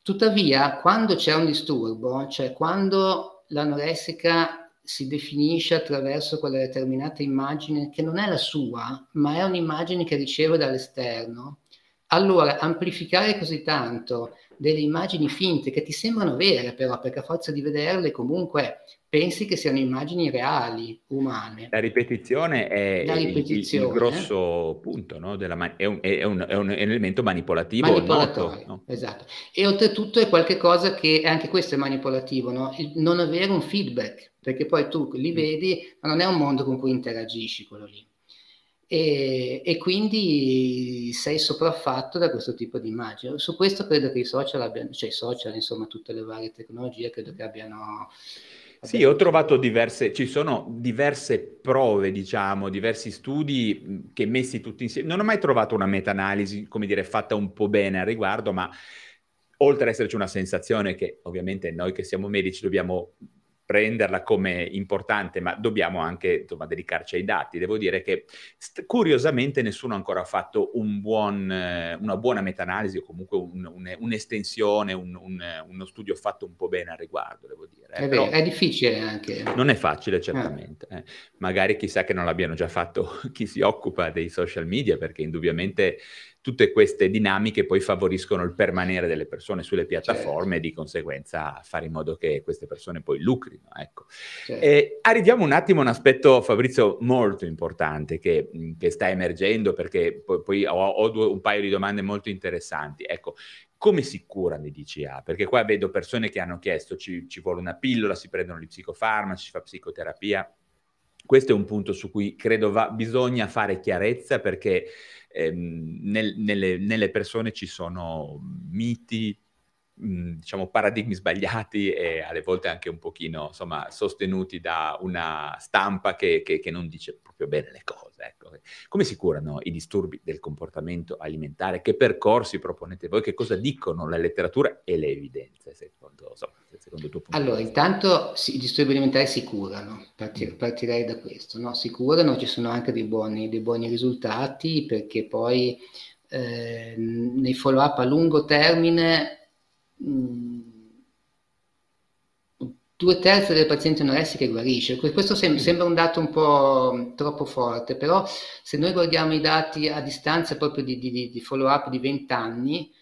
Tuttavia, quando c'è un disturbo, cioè quando l'anoressica si definisce attraverso quella determinata immagine che non è la sua, ma è un'immagine che riceve dall'esterno, allora amplificare così tanto delle immagini finte che ti sembrano vere però perché a forza di vederle comunque pensi che siano immagini reali, umane. La ripetizione è, La ripetizione. Il, il, grosso punto, no? man- è, un, è, un, è, un, elemento manipolativo. Manipolatorio, no? esatto. E oltretutto è qualcosa che, anche questo è manipolativo, no? Il non avere un feedback, perché poi tu li mm. vedi, ma non è un mondo con cui interagisci quello lì. E, e, quindi sei sopraffatto da questo tipo di immagine. Su questo credo che i social abbiano, cioè i social, insomma, tutte le varie tecnologie, credo che abbiano sì, ho trovato diverse, ci sono diverse prove, diciamo, diversi studi che messi tutti insieme. Non ho mai trovato una meta-analisi, come dire, fatta un po' bene al riguardo, ma oltre ad esserci una sensazione che ovviamente noi che siamo medici dobbiamo prenderla come importante, ma dobbiamo anche insomma, dedicarci ai dati. Devo dire che st- curiosamente nessuno ancora ha fatto un buon, eh, una buona meta-analisi o comunque un, un, un'estensione, un, uno studio fatto un po' bene al riguardo, devo dire. Eh. È, Però è difficile anche. Non è facile, certamente. Eh. Magari chissà che non l'abbiano già fatto <laughs> chi si occupa dei social media, perché indubbiamente tutte queste dinamiche poi favoriscono il permanere delle persone sulle piattaforme certo. e di conseguenza fare in modo che queste persone poi lucrino. Ecco. Certo. Eh, arriviamo un attimo a un aspetto, Fabrizio, molto importante che, che sta emergendo perché poi, poi ho, ho due, un paio di domande molto interessanti. Ecco, come si curano i DCA? Perché qua vedo persone che hanno chiesto ci, ci vuole una pillola, si prendono gli psicofarmaci, si fa psicoterapia. Questo è un punto su cui credo va, bisogna fare chiarezza perché ehm, nel, nelle, nelle, persone ci sono miti, mh, diciamo paradigmi sbagliati e alle volte anche un pochino insomma sostenuti da una stampa che, che, che non dice proprio bene le cose. Ecco. Come si curano i disturbi del comportamento alimentare? Che percorsi proponete voi? Che cosa dicono la letteratura e le evidenze, secondo, insomma, secondo il tuo punto allora, intanto sì, i disturbi alimentari si curano, Partir- mm. partirei da questo. No? Si curano, ci sono anche dei buoni, dei buoni risultati perché poi eh, nei follow-up a lungo termine mh, mm, due terzi delle pazienti anoressiche guarisce. Questo sem- sembra un dato un po' troppo forte, però se noi guardiamo i dati a distanza proprio di, di, di follow-up di 20 anni,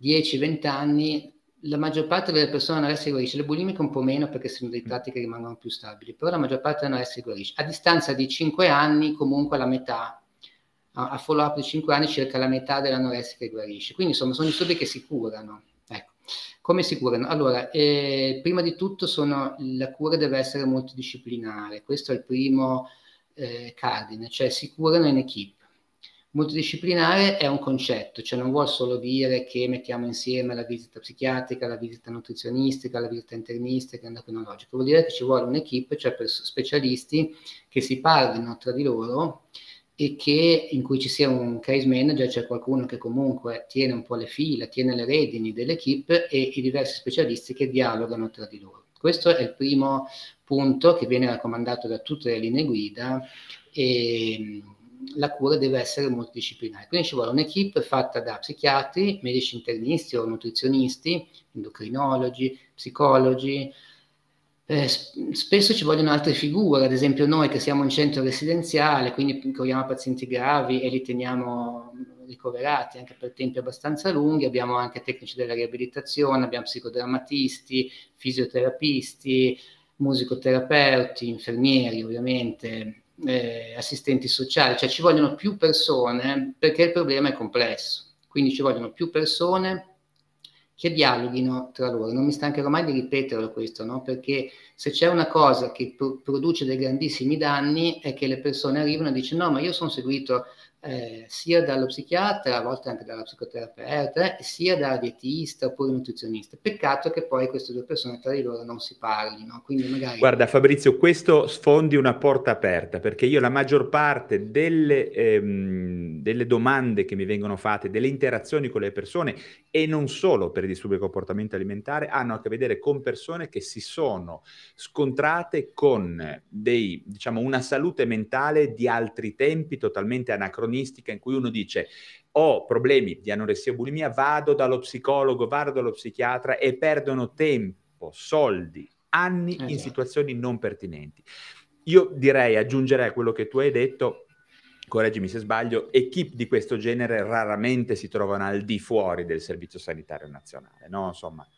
10-20 anni, la maggior parte delle persone anoressiche guarisce, le bulimiche un po' meno perché sono dei tratti che rimangono più stabili, però la maggior parte delle anoressiche guarisce. A distanza di 5 anni, comunque la metà, a follow-up di 5 anni, circa la metà dell'anoressica guarisce. Quindi insomma sono disturbi che si curano. Come si curano? Allora, eh, prima di tutto sono, la cura deve essere multidisciplinare, questo è il primo eh, cardine, cioè si curano in equip. Multidisciplinare è un concetto, cioè non vuol solo dire che mettiamo insieme la visita psichiatrica, la visita nutrizionistica, la visita internistica, endocrinologica, vuol dire che ci vuole un'equipe, cioè specialisti che si parlino tra di loro e che in cui ci sia un case manager, cioè qualcuno che comunque tiene un po' le fila, tiene le redini dell'equipe e i diversi specialisti che dialogano tra di loro. Questo è il primo punto che viene raccomandato da tutte le linee guida e la cura deve essere multidisciplinare. Quindi ci vuole un'equipe fatta da psichiatri, medici internisti o nutrizionisti, endocrinologi, psicologi, eh, spesso ci vogliono altre figure, ad esempio noi che siamo in centro residenziale, quindi curiamo pazienti gravi e li teniamo ricoverati anche per tempi abbastanza lunghi, abbiamo anche tecnici della riabilitazione, abbiamo psicodrammatisti, fisioterapisti, musicoterapeuti, infermieri ovviamente, eh, assistenti sociali, cioè ci vogliono più persone perché il problema è complesso, quindi ci vogliono più persone che dialoghino tra loro. Non mi stancherò mai di ripeterlo questo, no? perché se c'è una cosa che pro- produce dei grandissimi danni è che le persone arrivano e dicono no, ma io sono seguito eh, sia dallo psichiatra, a volte anche dalla psicoterapeuta, sia da dietista oppure nutrizionista. Peccato che poi queste due persone tra di loro non si parlino. Quindi magari... Guarda Fabrizio, questo sfondi una porta aperta, perché io la maggior parte delle, ehm, delle domande che mi vengono fatte, delle interazioni con le persone, e non solo per i disturbi di comportamento alimentare, hanno a che vedere con persone che si sono scontrate con dei, diciamo, una salute mentale di altri tempi totalmente anacronistica agonistica in cui uno dice ho problemi di anoressia e bulimia, vado dallo psicologo, vado dallo psichiatra e perdono tempo, soldi, anni esatto. in situazioni non pertinenti. Io direi, aggiungerei a quello che tu hai detto, correggimi se sbaglio, equip di questo genere raramente si trovano al di fuori del Servizio Sanitario Nazionale, no? Insomma,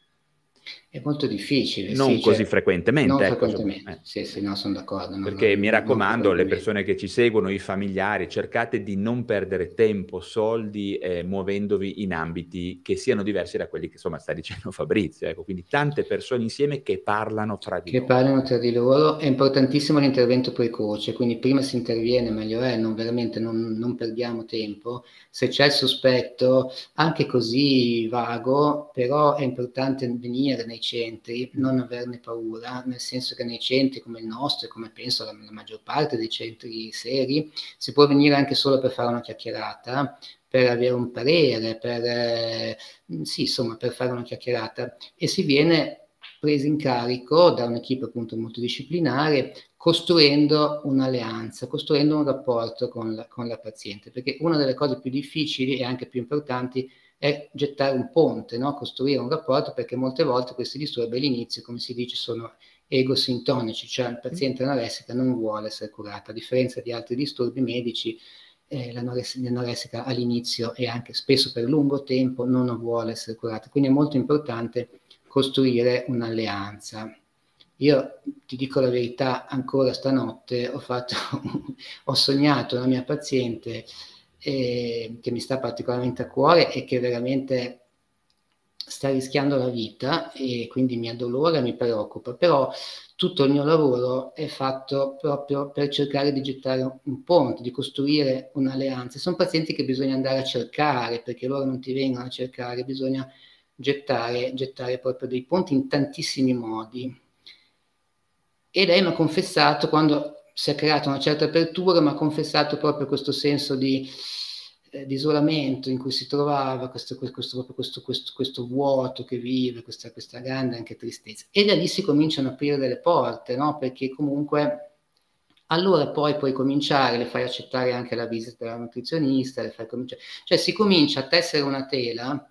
è molto difficile. Non sì, così cioè, frequentemente. Non ecco, frequentemente, eh. sì, sì, no, sono d'accordo. Perché non, mi raccomando, le persone che ci seguono, i familiari, cercate di non perdere tempo, soldi, eh, muovendovi in ambiti che siano diversi da quelli che insomma sta dicendo <laughs> Fabrizio. Ecco, quindi tante persone insieme che parlano tra di che loro. Che parlano tra di loro. È importantissimo l'intervento precoce, quindi prima si interviene, meglio è, non veramente non, non perdiamo tempo. Se c'è il sospetto, anche così vago, però è importante venire nei centri non averne paura, nel senso che nei centri come il nostro e come penso la, la maggior parte dei centri seri, si può venire anche solo per fare una chiacchierata, per avere un parere, per, eh, sì, insomma, per fare una chiacchierata. E si viene presi in carico da un'equipe appunto multidisciplinare costruendo un'alleanza, costruendo un rapporto con la, con la paziente, perché una delle cose più difficili e anche più importanti è gettare un ponte, no? costruire un rapporto, perché molte volte questi disturbi all'inizio, come si dice, sono egosintonici, cioè il paziente anoressica non vuole essere curato, a differenza di altri disturbi medici, eh, l'anoressica all'inizio e anche spesso per lungo tempo non vuole essere curata, quindi è molto importante costruire un'alleanza. Io ti dico la verità, ancora stanotte ho, fatto, <laughs> ho sognato la mia paziente eh, che mi sta particolarmente a cuore e che veramente sta rischiando la vita e quindi mi addolora, mi preoccupa, però tutto il mio lavoro è fatto proprio per cercare di gettare un ponte, di costruire un'alleanza. Sono pazienti che bisogna andare a cercare perché loro non ti vengono a cercare, bisogna gettare, gettare proprio dei ponti in tantissimi modi. E lei mi ha confessato quando si è creata una certa apertura, ma ha confessato proprio questo senso di, eh, di isolamento in cui si trovava, questo, questo, questo, questo vuoto che vive, questa, questa, grande anche tristezza. E da lì si cominciano a aprire delle porte, no? perché comunque allora poi puoi cominciare, le fai accettare anche la visita della nutrizionista, le fai cominciare, cioè si comincia a tessere una tela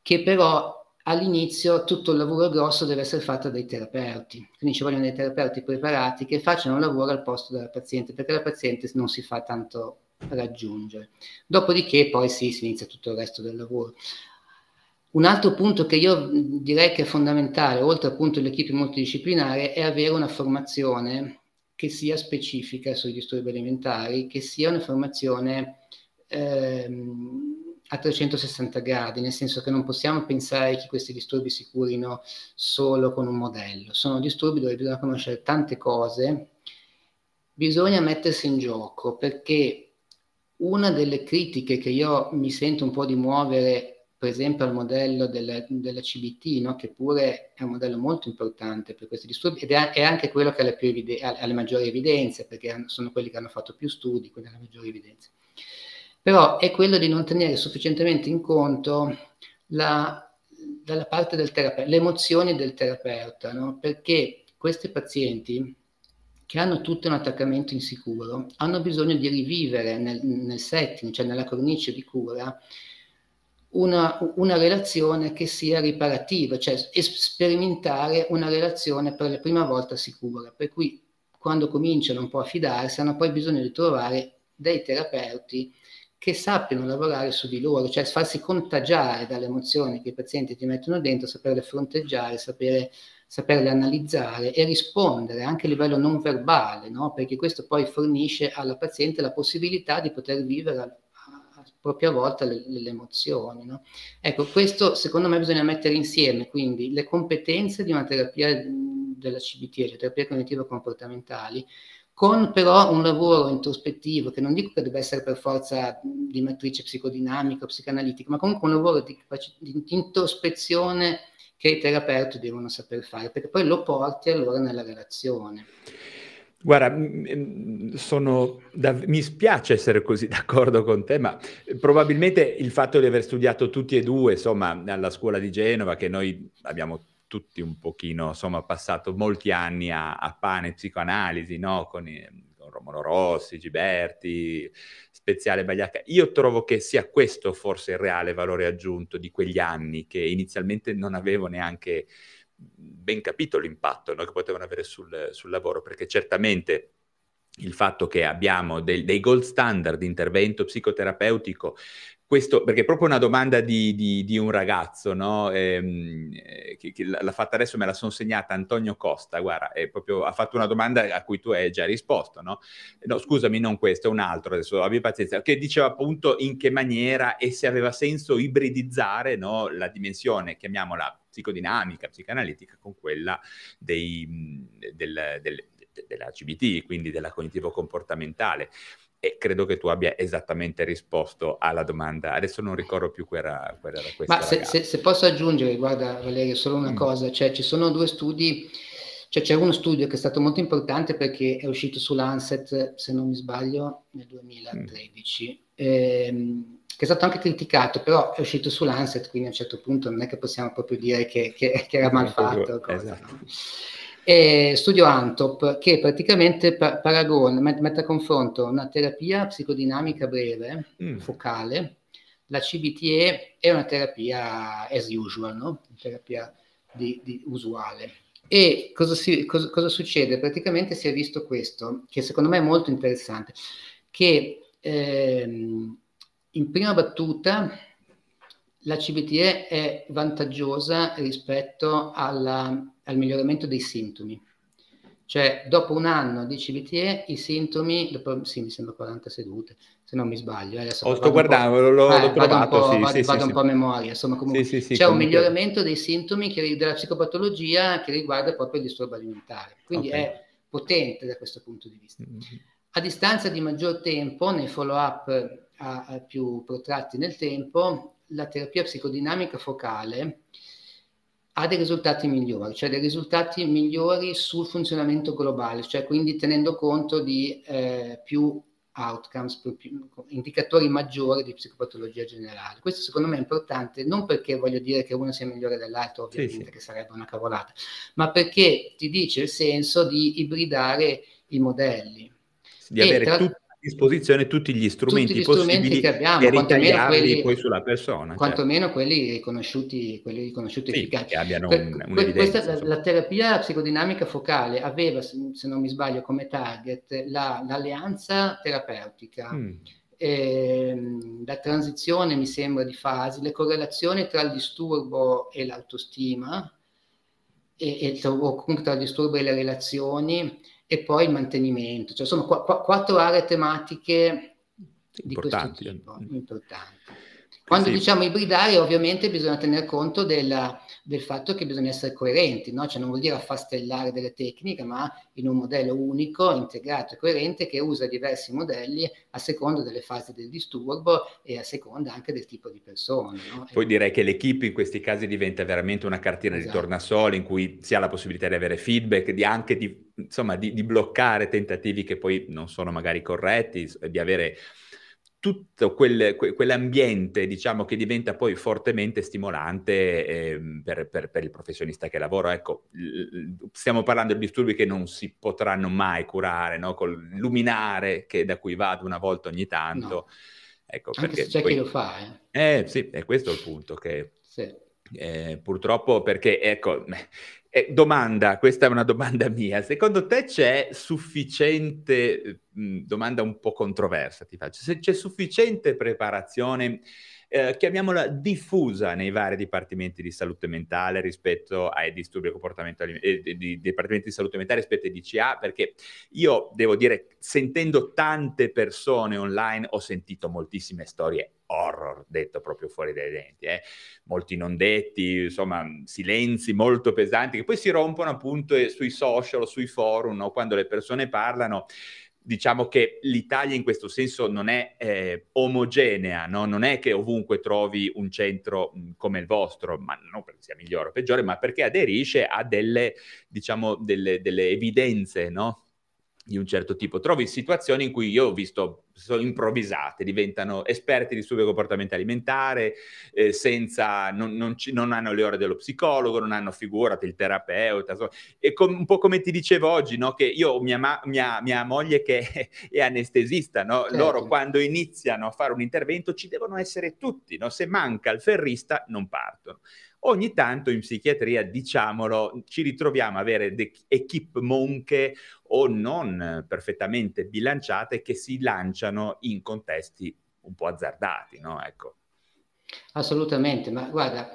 che però all'inizio tutto il lavoro grosso deve essere fatto dai terapeuti, quindi ci vogliono dei terapeuti preparati che facciano un lavoro al posto della paziente, perché la paziente non si fa tanto raggiungere. Dopodiché poi sì, si inizia tutto il resto del lavoro. Un altro punto che io direi che è fondamentale, oltre appunto all'equipe multidisciplinare, è avere una formazione che sia specifica sui disturbi alimentari, che sia una formazione ehm, a 360 gradi, nel senso che non possiamo pensare che questi disturbi si curino solo con un modello. Sono disturbi dove bisogna conoscere tante cose, bisogna mettersi in gioco perché una delle critiche che io mi sento un po' di muovere, per esempio al modello della, della CBT, no? che pure è un modello molto importante per questi disturbi ed è, è anche quello che ha le, evide- ha le maggiori evidenze, perché sono quelli che hanno fatto più studi, quindi ha le maggiori evidenze però è quello di non tenere sufficientemente in conto la, dalla parte del terapeuta, le emozioni del terapeuta, no? perché questi pazienti che hanno tutto un attaccamento insicuro hanno bisogno di rivivere nel, nel setting, cioè nella cornice di cura, una, una, relazione che sia riparativa, cioè sperimentare una relazione per la prima volta sicura, per cui quando cominciano un po' a fidarsi hanno poi bisogno di trovare dei terapeuti che sappiano lavorare su di loro, cioè farsi contagiare dalle emozioni che i pazienti ti mettono dentro, saperle fronteggiare, sapere, saperle analizzare e rispondere anche a livello non verbale, no? perché questo poi fornisce alla paziente la possibilità di poter vivere a, a propria volta le, le emozioni. No? Ecco, questo secondo me bisogna mettere insieme, quindi le competenze di una terapia della CBT, cioè terapia cognitivo-comportamentali, con però un lavoro introspettivo, che non dico che debba essere per forza di matrice psicodinamica o psicanalitica, ma comunque un lavoro di, di introspezione che i terapeuti devono saper fare, perché poi lo porti allora nella relazione. Guarda, da... mi spiace essere così d'accordo con te, ma probabilmente il fatto di aver studiato tutti e due, insomma, alla scuola di Genova, che noi abbiamo tutti un pochino, insomma, passato molti anni a, a pane psicoanalisi, no? Con, con Romolo Rossi, Giberti, Speziale Bagliacca. Io trovo che sia questo forse il reale valore aggiunto di quegli anni che inizialmente non avevo neanche ben capito l'impatto no? che potevano avere sul, sul lavoro, perché certamente il fatto che abbiamo del, dei gold standard di intervento psicoterapeutico questo, perché è proprio una domanda di, di, di un ragazzo, no? ehm, eh, che, che, l'ha fatta adesso, me la sono segnata Antonio Costa, guarda, proprio, ha fatto una domanda a cui tu hai già risposto, no? no? scusami, non questo, è un altro, adesso abbi pazienza, che diceva appunto in che maniera e se aveva senso ibridizzare no, la dimensione, chiamiamola psicodinamica, psicanalitica, con quella dei, del, del, della CBT, quindi della cognitivo-comportamentale e credo che tu abbia esattamente risposto alla domanda. Adesso non ricordo più qual era, qual era questa. Ma se, se, se, posso aggiungere, guarda Valerio, solo una mm. cosa, cioè ci sono due studi, cioè c'è uno studio che è stato molto importante perché è uscito su Lancet, se non mi sbaglio, nel 2013. Mm. Ehm, che è stato anche criticato, però è uscito su Lancet, quindi a un certo punto non è che possiamo proprio dire che, che, che era mal fatto. Cosa, esatto. no? E studio Antop che praticamente pa- paragona, mette a confronto una terapia psicodinamica breve, mm. focale, la CBTE è una terapia as usual, no? Una terapia di, di usuale. E cosa, si, cosa, cosa, succede? Praticamente si è visto questo, che secondo me è molto interessante, che ehm, in prima battuta la CBTE è vantaggiosa rispetto alla al miglioramento dei sintomi. Cioè, dopo un anno di CBTE, i sintomi, dopo, sì, mi sembra 40 sedute, se non mi sbaglio. Eh, adesso oh, sto guardando, l'ho, eh, l'ho trovato, vado un po', sì, vado, sì, vado sì, un po' a memoria, insomma, comunque c'è un miglioramento dei sintomi che, della psicopatologia che riguarda proprio il disturbo alimentare. Quindi okay. è potente da questo punto di vista. Mm-hmm. A distanza di maggior tempo, nei follow-up a, a più protratti nel tempo, la terapia psicodinamica focale ha dei risultati migliori, cioè dei risultati migliori sul funzionamento globale, cioè quindi tenendo conto di eh, più outcomes, più, più, indicatori maggiori di psicopatologia generale. Questo secondo me è importante, non perché voglio dire che uno sia migliore dell'altro, ovviamente, sì, sì. che sarebbe una cavolata, ma perché ti dice il senso di ibridare i modelli. Di e avere tra... tutti disposizione tutti gli strumenti, tutti gli strumenti che abbiamo, quantomeno quelli, poi sulla persona. Certo. Quantomeno certo. quelli riconosciuti, quelli riconosciuti sì, efficaci. Che abbiano un, un questa, la, la, terapia psicodinamica focale aveva, se non mi sbaglio, come target la, l'alleanza terapeutica. Mm. Ehm, la transizione mi sembra di fasi, le correlazioni tra il disturbo e l'autostima, e, e, o comunque tra il disturbo e le relazioni, e poi il mantenimento. Cioè, sono qu- qu- quattro aree tematiche di importanti. questo tipo, importanti. Quando sì. diciamo ibridare, ovviamente bisogna tener conto della, del fatto che bisogna essere coerenti, no? cioè non vuol dire affastellare delle tecniche, ma in un modello unico, integrato e coerente che usa diversi modelli a seconda delle fasi del disturbo e a seconda anche del tipo di persona. No? Poi direi che l'equipe in questi casi diventa veramente una cartina esatto. di tornasole in cui si ha la possibilità di avere feedback, di anche di, insomma, di, di bloccare tentativi che poi non sono magari corretti, di avere tutto quel, que, quell'ambiente, diciamo, che diventa poi fortemente stimolante eh, per, per, per, il professionista che lavora. Ecco, stiamo parlando di disturbi che non si potranno mai curare, no? Col luminare che da cui vado una volta ogni tanto. No. Ecco, Anche perché c'è poi... chi lo fa. Eh. eh sì, è questo il punto che... Sì. Eh, purtroppo perché, ecco, <laughs> eh, domanda, questa è una domanda mia, secondo te c'è sufficiente, mh, mm, domanda un po' controversa ti faccio, se c'è sufficiente preparazione eh, chiamiamola diffusa nei vari dipartimenti di salute mentale rispetto ai disturbi eh, di, di, dipartimenti di salute mentale rispetto ai DCA, perché io devo dire, sentendo tante persone online, ho sentito moltissime storie horror, detto proprio fuori dai denti, eh? molti non detti, insomma, silenzi molto pesanti che poi si rompono appunto sui social, sui forum, no? quando le persone parlano diciamo che l'Italia in questo senso non è eh, omogenea, no? non è che ovunque trovi un centro mh, come il vostro, ma non perché sia migliore o peggiore, ma perché aderisce a delle, diciamo, delle, delle evidenze, no? Di un certo tipo. Trovi situazioni in cui io ho visto sono improvvisate, diventano esperti di studio comportamento alimentare, eh, senza, non, non, ci, non, hanno le ore dello psicologo, non hanno figurati il terapeuta, so, e com, un po' come ti dicevo oggi, no? che io ho mia, ma, mia, mia, moglie che <laughs> è anestesista, no? certo. loro quando iniziano a fare un intervento ci devono essere tutti, no? se manca il ferrista non partono. Ogni tanto in psichiatria, diciamolo, ci ritroviamo a avere equip monche o non perfettamente bilanciate che si lanciano in contesti un po' azzardati, no? Ecco. Assolutamente, ma guarda,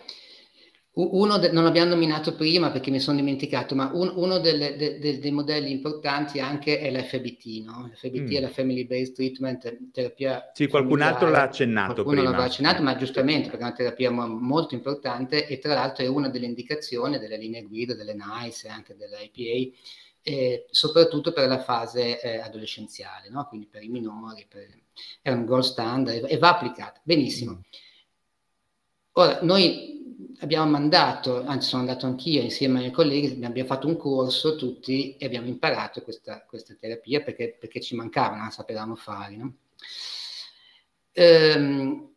uno de- non l'abbiamo nominato prima perché mi sono dimenticato, ma un- uno delle, de- de- dei modelli importanti anche è l'FBT, no? L'FBT mm. è la Family Based Treatment, terapia Sì, qualcun familiare. altro l'ha accennato qualcuno prima. l'aveva accennato, ma giustamente perché è una terapia molto importante e tra l'altro è una delle indicazioni delle linee guida, delle NICE e anche dell'IPA, eh, soprattutto per la fase eh, adolescenziale, no? quindi per i minori, per... è un gold standard e va applicata. Benissimo. Mm. Ora, noi abbiamo mandato, anzi sono andato anch'io insieme ai miei colleghi, abbiamo fatto un corso tutti e abbiamo imparato questa, questa terapia perché, perché, ci mancava, non sapevamo fare. No? Ehm,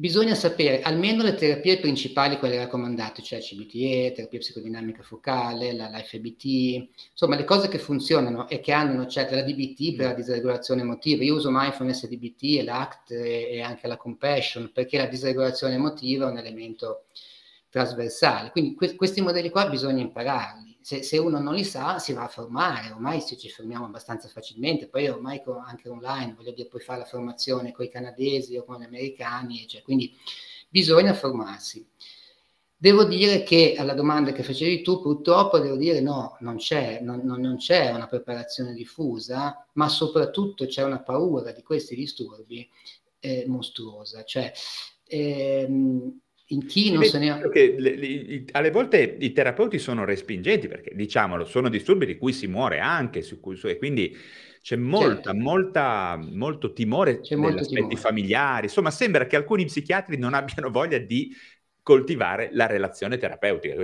bisogna sapere almeno le terapie principali, quelle raccomandate, cioè CBTE, terapia psicodinamica focale, la, FBT, insomma le cose che funzionano e che hanno, cioè la DBT per la disregolazione emotiva. Io uso mindfulness DBT e l'ACT e, e anche la compassion perché la disregolazione emotiva è un elemento trasversale. Quindi que- questi modelli qua bisogna impararli se, se, uno non li sa si va a formare, ormai ci, ci fermiamo abbastanza facilmente, poi ormai con, anche online, voglio dire, puoi fare la formazione con i canadesi o con gli americani, cioè, quindi bisogna formarsi. Devo dire che alla domanda che facevi tu, purtroppo devo dire no, non c'è, non, non, c'è una preparazione diffusa, ma soprattutto c'è una paura di questi disturbi eh, mostruosa. Cioè, ehm, in chi non se ne ha... Che le, le, alle volte i terapeuti sono respingenti perché, diciamolo, sono disturbi di cui si muore anche, su cui, e quindi c'è molta, certo. molta, molto timore c'è negli aspetti timore. familiari. Insomma, sembra che alcuni psichiatri non abbiano voglia di coltivare la relazione terapeutica.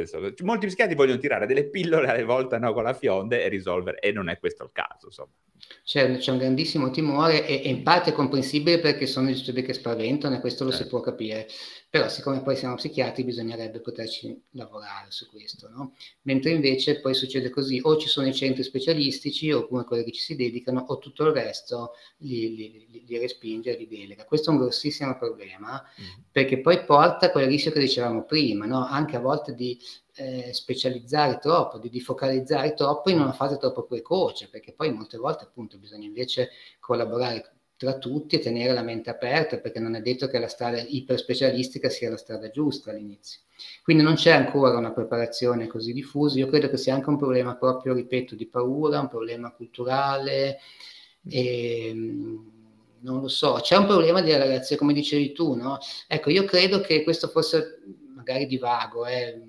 Molti psichiatri vogliono tirare delle pillole alle volte no, con la fionde e risolvere, e non è questo il caso. Insomma. C'è, c'è un grandissimo timore e, e, in parte è comprensibile perché sono disturbi che spaventano e questo lo certo. si può capire. Però siccome poi siamo psichiatri bisognerebbe poterci lavorare su questo, no? Mentre invece poi succede così, o ci sono i centri specialistici oppure quelli che ci si dedicano o tutto il resto li, li, li, li respinge e li delega. Questo è un grossissimo problema mm. perché poi porta a quel rischio che dicevamo prima, no? Anche a volte di eh, specializzare troppo, di, di, focalizzare troppo in una fase troppo precoce, perché poi molte volte appunto bisogna invece collaborare tra tutti e tenere la mente aperta, perché non è detto che la strada iperspecialistica sia la strada giusta all'inizio. Quindi non c'è ancora una preparazione così diffusa, io credo che sia anche un problema proprio, ripeto, di paura, un problema culturale, e, ehm, non lo so, c'è un problema di relazione, come dicevi tu, no? Ecco, io credo che questo fosse magari divago, eh,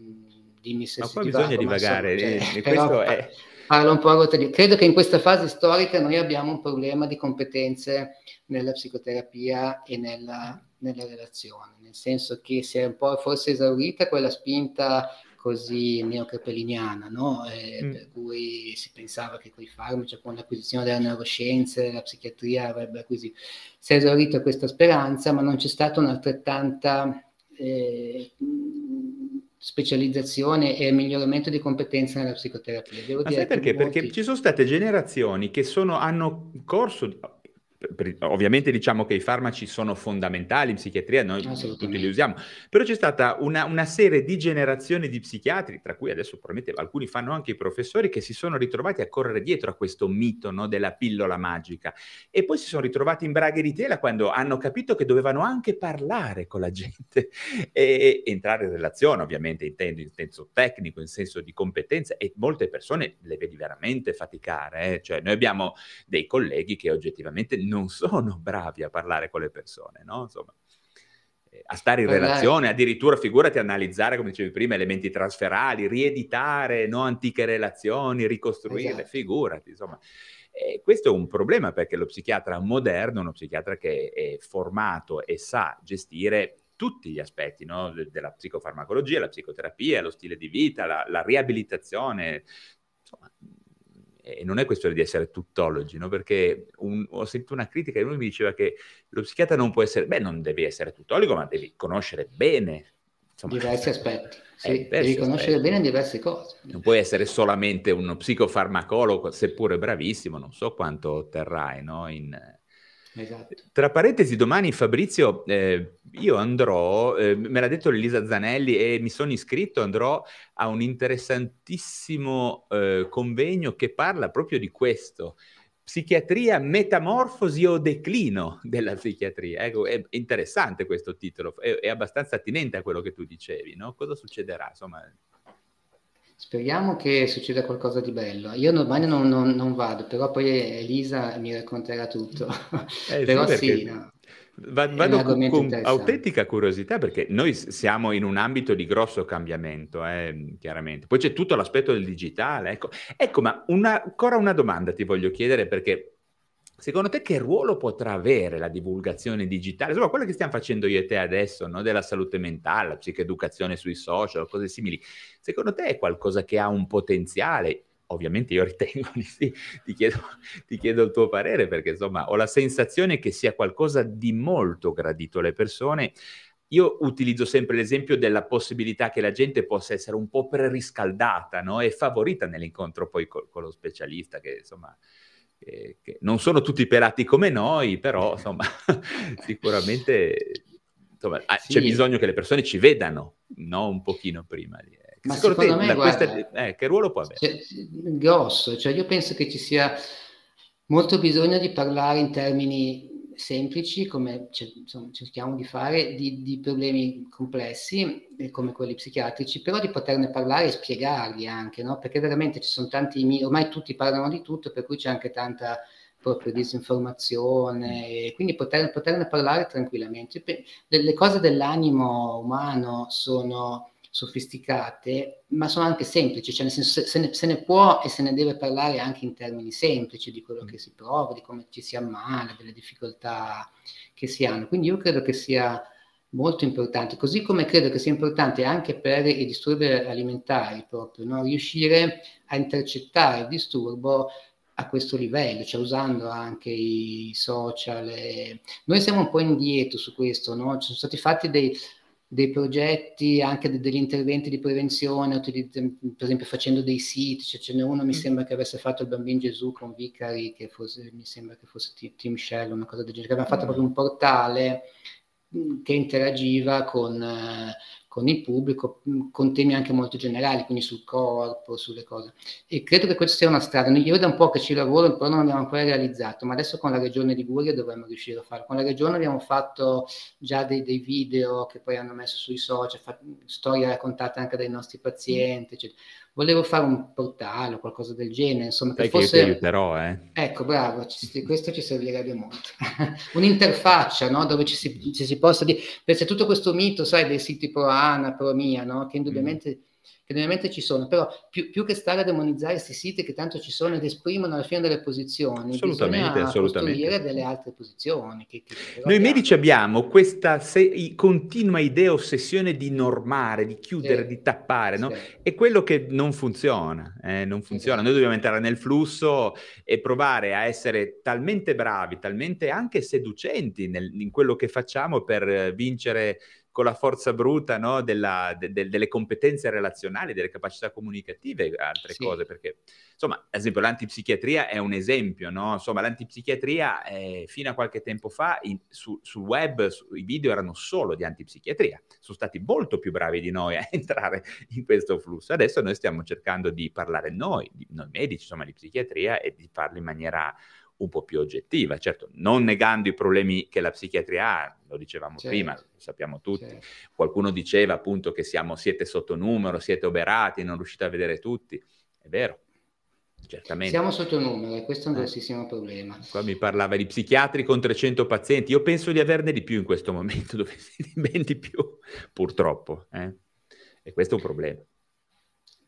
dimmi se ma si divago, bisogna divagare, cioè, questo è parlo un po' a rotario. Credo che in questa fase storica noi abbiamo un problema di competenze nella psicoterapia e nella, nella relazione, nel senso che si è un po' forse esaurita quella spinta così neocapelliniana, no? eh, mm. per cui si pensava che con i farmaci, con l'acquisizione delle neuroscienze, la psichiatria avrebbe acquisito. Si è esaurita questa speranza, ma non c'è stata un'altrettanta eh, specializzazione e miglioramento di competenze nella psicoterapia. Devo Ma dire sai perché? Molti... Perché ci sono state generazioni che sono, hanno corso ovviamente diciamo che i farmaci sono fondamentali in psichiatria, noi tutti li usiamo, però c'è stata una, una, serie di generazioni di psichiatri, tra cui adesso probabilmente alcuni fanno anche i professori, che si sono ritrovati a correre dietro a questo mito no, della pillola magica e poi si sono ritrovati in braghe di tela quando hanno capito che dovevano anche parlare con la gente e, e entrare in relazione, ovviamente intendo in senso tecnico, in senso di competenza e molte persone le vedi veramente faticare, eh? cioè noi abbiamo dei colleghi che oggettivamente non sono bravi a parlare con le persone, no? Insomma, eh, a stare in relazione, addirittura figurati analizzare, come dicevi prima, elementi trasferali, rieditare no? antiche relazioni, ricostruirle, esatto. figurati, insomma. E questo è un problema perché lo psichiatra moderno, uno psichiatra che è formato e sa gestire tutti gli aspetti no? della psicofarmacologia, la psicoterapia, lo stile di vita, la, la riabilitazione, insomma, e non è questione di essere tuttologi, no? perché un, ho sentito una critica e uno mi diceva che lo psichiatra non può essere, beh, non devi essere tuttologo, ma devi conoscere bene insomma, diversi aspetti. Sì, eh, devi conoscere aspetti. bene diverse cose. Non puoi essere solamente uno psicofarmacologo, seppure bravissimo, non so quanto otterrai no? in, Esatto. Tra parentesi, domani Fabrizio, eh, io andrò, eh, me l'ha detto Elisa Zanelli e mi sono iscritto, andrò a un interessantissimo eh, convegno che parla proprio di questo. Psichiatria, metamorfosi o declino della psichiatria. Ecco, è interessante questo titolo, è, è abbastanza attinente a quello che tu dicevi, no? Cosa succederà? Insomma, Speriamo che succeda qualcosa di bello. Io domani non, non, non vado, però poi Elisa mi racconterà tutto. Eh, <laughs> però sì, no. Vado con, con autentica curiosità perché noi siamo in un ambito di grosso cambiamento, eh, chiaramente. Poi c'è tutto l'aspetto del digitale. Ecco, ecco ma una, ancora una domanda ti voglio chiedere perché Secondo te che ruolo potrà avere la divulgazione digitale? Insomma, quello che stiamo facendo io e te adesso, no? della salute mentale, la psicoeducazione sui social, cose simili, secondo te è qualcosa che ha un potenziale? Ovviamente io ritengo di sì, ti chiedo, ti chiedo il tuo parere perché insomma ho la sensazione che sia qualcosa di molto gradito alle persone, io utilizzo sempre l'esempio della possibilità che la gente possa essere un po' preriscaldata no? e favorita nell'incontro poi con, con lo specialista, che insomma che, che non sono tutti pelati come noi, però insomma <laughs> sicuramente insomma, ah, sì. c'è bisogno che le persone ci vedano no? un pochino prima. Eh. Ma secondo, secondo te, me, guarda, questa, eh, che ruolo può avere? Grosso, cioè io penso che ci sia molto bisogno di parlare in termini semplici, come insomma, cerchiamo di fare, di, di, problemi complessi, eh, come quelli psichiatrici, però di poterne parlare e spiegarli anche, no? perché veramente ci sono tanti, ormai tutti parlano di tutto, per cui c'è anche tanta proprio disinformazione, e quindi poter, poterne parlare tranquillamente. Le cose dell'animo umano sono sofisticate, ma sono anche semplici, cioè nel senso se ne, se ne, può e se ne deve parlare anche in termini semplici di quello che si prova, di come ci si ammala, delle difficoltà che si hanno. Quindi io credo che sia molto importante, così come credo che sia importante anche per i disturbi alimentari proprio, no? riuscire a intercettare il disturbo a questo livello, cioè usando anche i social. E... Noi siamo un po' indietro su questo, no? ci sono stati fatti dei, dei progetti, anche de- degli interventi di prevenzione, per esempio facendo dei siti, cioè ce n'è uno mi mm. sembra che avesse fatto il Bambino Gesù con Vicari, che fosse, mi sembra che fosse Tim Shell, una cosa del genere, che aveva fatto mm. proprio un portale mm, che interagiva con, con il pubblico, mm, con temi anche molto generali, quindi sul corpo, sulle cose. E credo che questa sia una strada. Io da un po' che ci lavoro, però non abbiamo ancora realizzato, ma adesso con la regione Liguria dovremmo riuscire a farlo. Con la regione abbiamo fatto già dei, dei video che poi hanno messo sui social, storie raccontate anche dai nostri pazienti, eccetera volevo fare un portale o qualcosa del genere, insomma, che Sai fosse... Che io ti aiuterò, eh. Ecco, bravo, ci, questo ci servirebbe molto. <laughs> Un'interfaccia, no? Dove ci si, ci si possa dire... Perché c'è tutto questo mito, sai, dei siti pro Ana, pro Mia, no? Che indubbiamente... Mm che ovviamente ci sono, però più, più, che stare a demonizzare questi siti che tanto ci sono ed esprimono alla fine delle posizioni, assolutamente, assolutamente. delle altre posizioni. Che, che Noi medici abbiamo questa se- continua idea, ossessione di normare, di chiudere, sì. di tappare, no? Sì. È quello che non funziona, eh, non funziona. Esatto. Noi dobbiamo entrare nel flusso e provare a essere talmente bravi, talmente anche seducenti nel, in quello che facciamo per vincere con la forza bruta no, della, de, de, delle competenze relazionali, delle capacità comunicative, altre sì. cose, perché insomma, ad esempio l'antipsichiatria è un esempio, no? Insomma, l'antipsichiatria eh, fino a qualche tempo fa in, su, sul web su, i video erano solo di antipsichiatria, sono stati molto più bravi di noi a <laughs> entrare in questo flusso. Adesso noi stiamo cercando di parlare noi, di, noi medici, insomma, di psichiatria e di farlo in maniera un po' più oggettiva, certo, non negando i problemi che la psichiatria ha, lo dicevamo certo. prima, lo sappiamo tutti. Certo. Qualcuno diceva appunto che siamo, siete sotto numero, siete oberati, non riuscite a vedere tutti. È vero, certamente. Siamo sotto numero e questo è un eh. grossissimo problema. Qua mi parlava di psichiatri con 300 pazienti, io penso di averne di più in questo momento, <laughs> dove ben di più, purtroppo. Eh? E questo è un problema.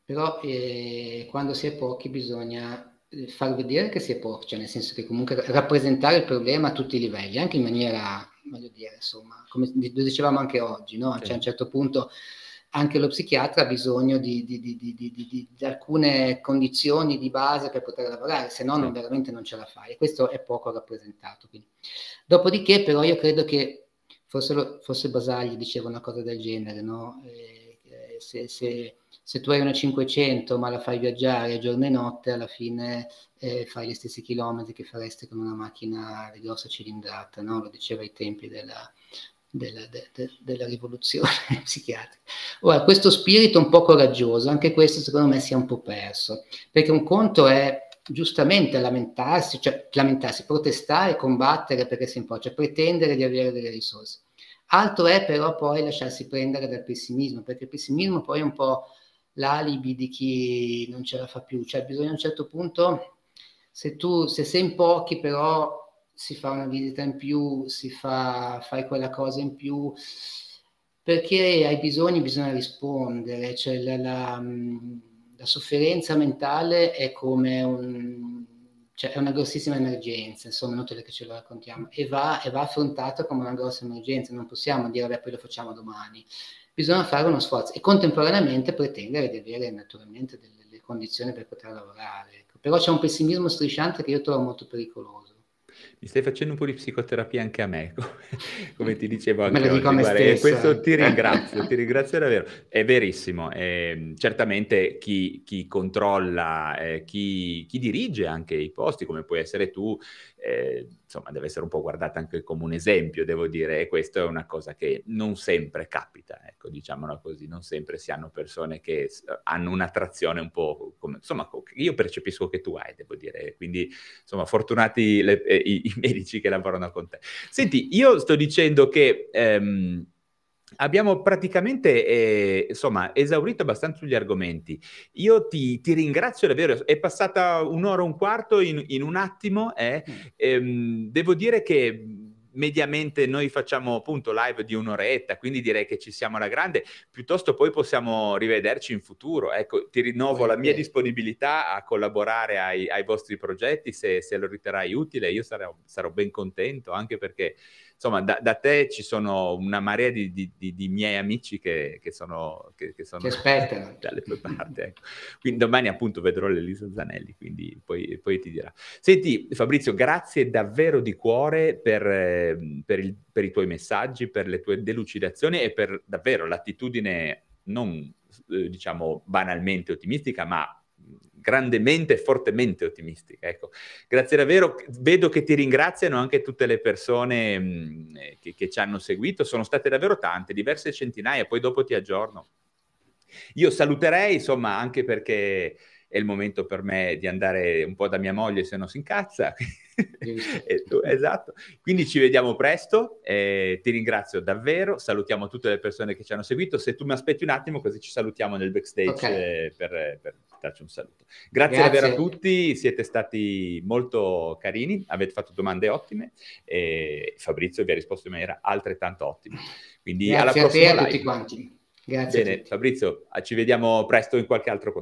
Però eh, quando si è pochi bisogna far vedere che si è poco, cioè nel senso che comunque rappresentare il problema a tutti i livelli, anche in maniera, voglio dire, insomma, come lo dicevamo anche oggi, no? Cioè a un certo punto anche lo psichiatra ha bisogno di, di, di, di, alcune condizioni di base per poter lavorare, se no non, veramente non ce la fai. E questo è poco rappresentato. Quindi. Dopodiché, però, io credo che forse, lo, forse Basagli diceva una cosa del genere, no? eh, eh se, se, se, tu hai una 500 ma la fai viaggiare giorno e notte, alla fine eh, fai gli stessi chilometri che faresti con una macchina di grossa cilindrata, no? lo diceva ai tempi della, della, de, de, della rivoluzione <laughs> psichiatrica. Ora, questo spirito un po' coraggioso, anche questo secondo me si è un po' perso, perché un conto è giustamente lamentarsi, cioè lamentarsi, protestare, combattere perché si può, cioè pretendere di avere delle risorse. Altro è però poi lasciarsi prendere dal pessimismo, perché il pessimismo poi è un po' l'alibi di chi non ce la fa più, cioè bisogna a un certo punto, se tu, se sei in pochi però si fa una visita in più, si fa, fai quella cosa in più, perché hai bisogni, bisogna rispondere, cioè la, la, la sofferenza mentale è come un, cioè è una grossissima emergenza, insomma, inutile che ce lo raccontiamo, e va, e va affrontata come una grossa emergenza, non possiamo dire, vabbè, poi lo facciamo domani, bisogna fare uno sforzo e contemporaneamente pretendere di avere naturalmente delle, delle condizioni per poter lavorare. Ecco. Però c'è un pessimismo strisciante che io trovo molto pericoloso mi stai facendo un po' di psicoterapia anche a me, <laughs> come ti dicevo anche me oggi. Guarda, e questo ti <laughs> ringrazio, ti ringrazio davvero. È verissimo. Eh, certamente chi, chi controlla, eh, chi, chi, dirige anche i posti, come puoi essere tu, eh, insomma, deve essere un po' guardata anche come un esempio, devo dire, e questa è una cosa che non sempre capita, ecco, diciamola così, non sempre si hanno persone che hanno un'attrazione un po' come, insomma, io percepisco che tu hai, devo dire, quindi, insomma, fortunati le, eh, i, i, medici che lavorano con te. Senti, io sto dicendo che... Ehm, Abbiamo praticamente eh, insomma, esaurito abbastanza gli argomenti. Io ti, ti, ringrazio davvero, è passata un'ora e un quarto in, in un attimo. Eh. Mm. Ehm, devo dire che mediamente noi facciamo appunto live di un'oretta, quindi direi che ci siamo alla grande, piuttosto poi possiamo rivederci in futuro. Ecco, ti rinnovo la mia disponibilità a collaborare ai, ai vostri progetti se, se, lo riterrai utile, io sarò, sarò ben contento, anche perché insomma, da, da, te ci sono una marea di, di, di, di miei amici che, che sono, che, che sono <laughs> dalle tue parti. Ecco. Quindi domani appunto vedrò l'Elisa Zanelli, quindi poi, poi, ti dirà. Senti Fabrizio, grazie davvero di cuore per, ehm, per, il, per i tuoi messaggi, per le tue delucidazioni e per davvero l'attitudine non eh, diciamo banalmente ottimistica, ma grandemente e fortemente ottimistica. Ecco. Grazie davvero, vedo che ti ringraziano anche tutte le persone mh, eh, che, che, ci hanno seguito, sono state davvero tante, diverse centinaia, poi dopo ti aggiorno. Io saluterei, insomma, anche perché è il momento per me di andare un po' da mia moglie se no si incazza. <laughs> esatto. Quindi ci vediamo presto, eh, ti ringrazio davvero, salutiamo tutte le persone che ci hanno seguito. Se tu mi aspetti un attimo così ci salutiamo nel backstage okay. eh, per, per, darci un saluto. Grazie, Grazie, davvero a tutti, siete stati molto carini, avete fatto domande ottime e Fabrizio vi ha risposto in maniera altrettanto ottima. Quindi Grazie alla prossima a te e a tutti quanti. Grazie. Bene, Fabrizio, ci vediamo presto in qualche altro contesto.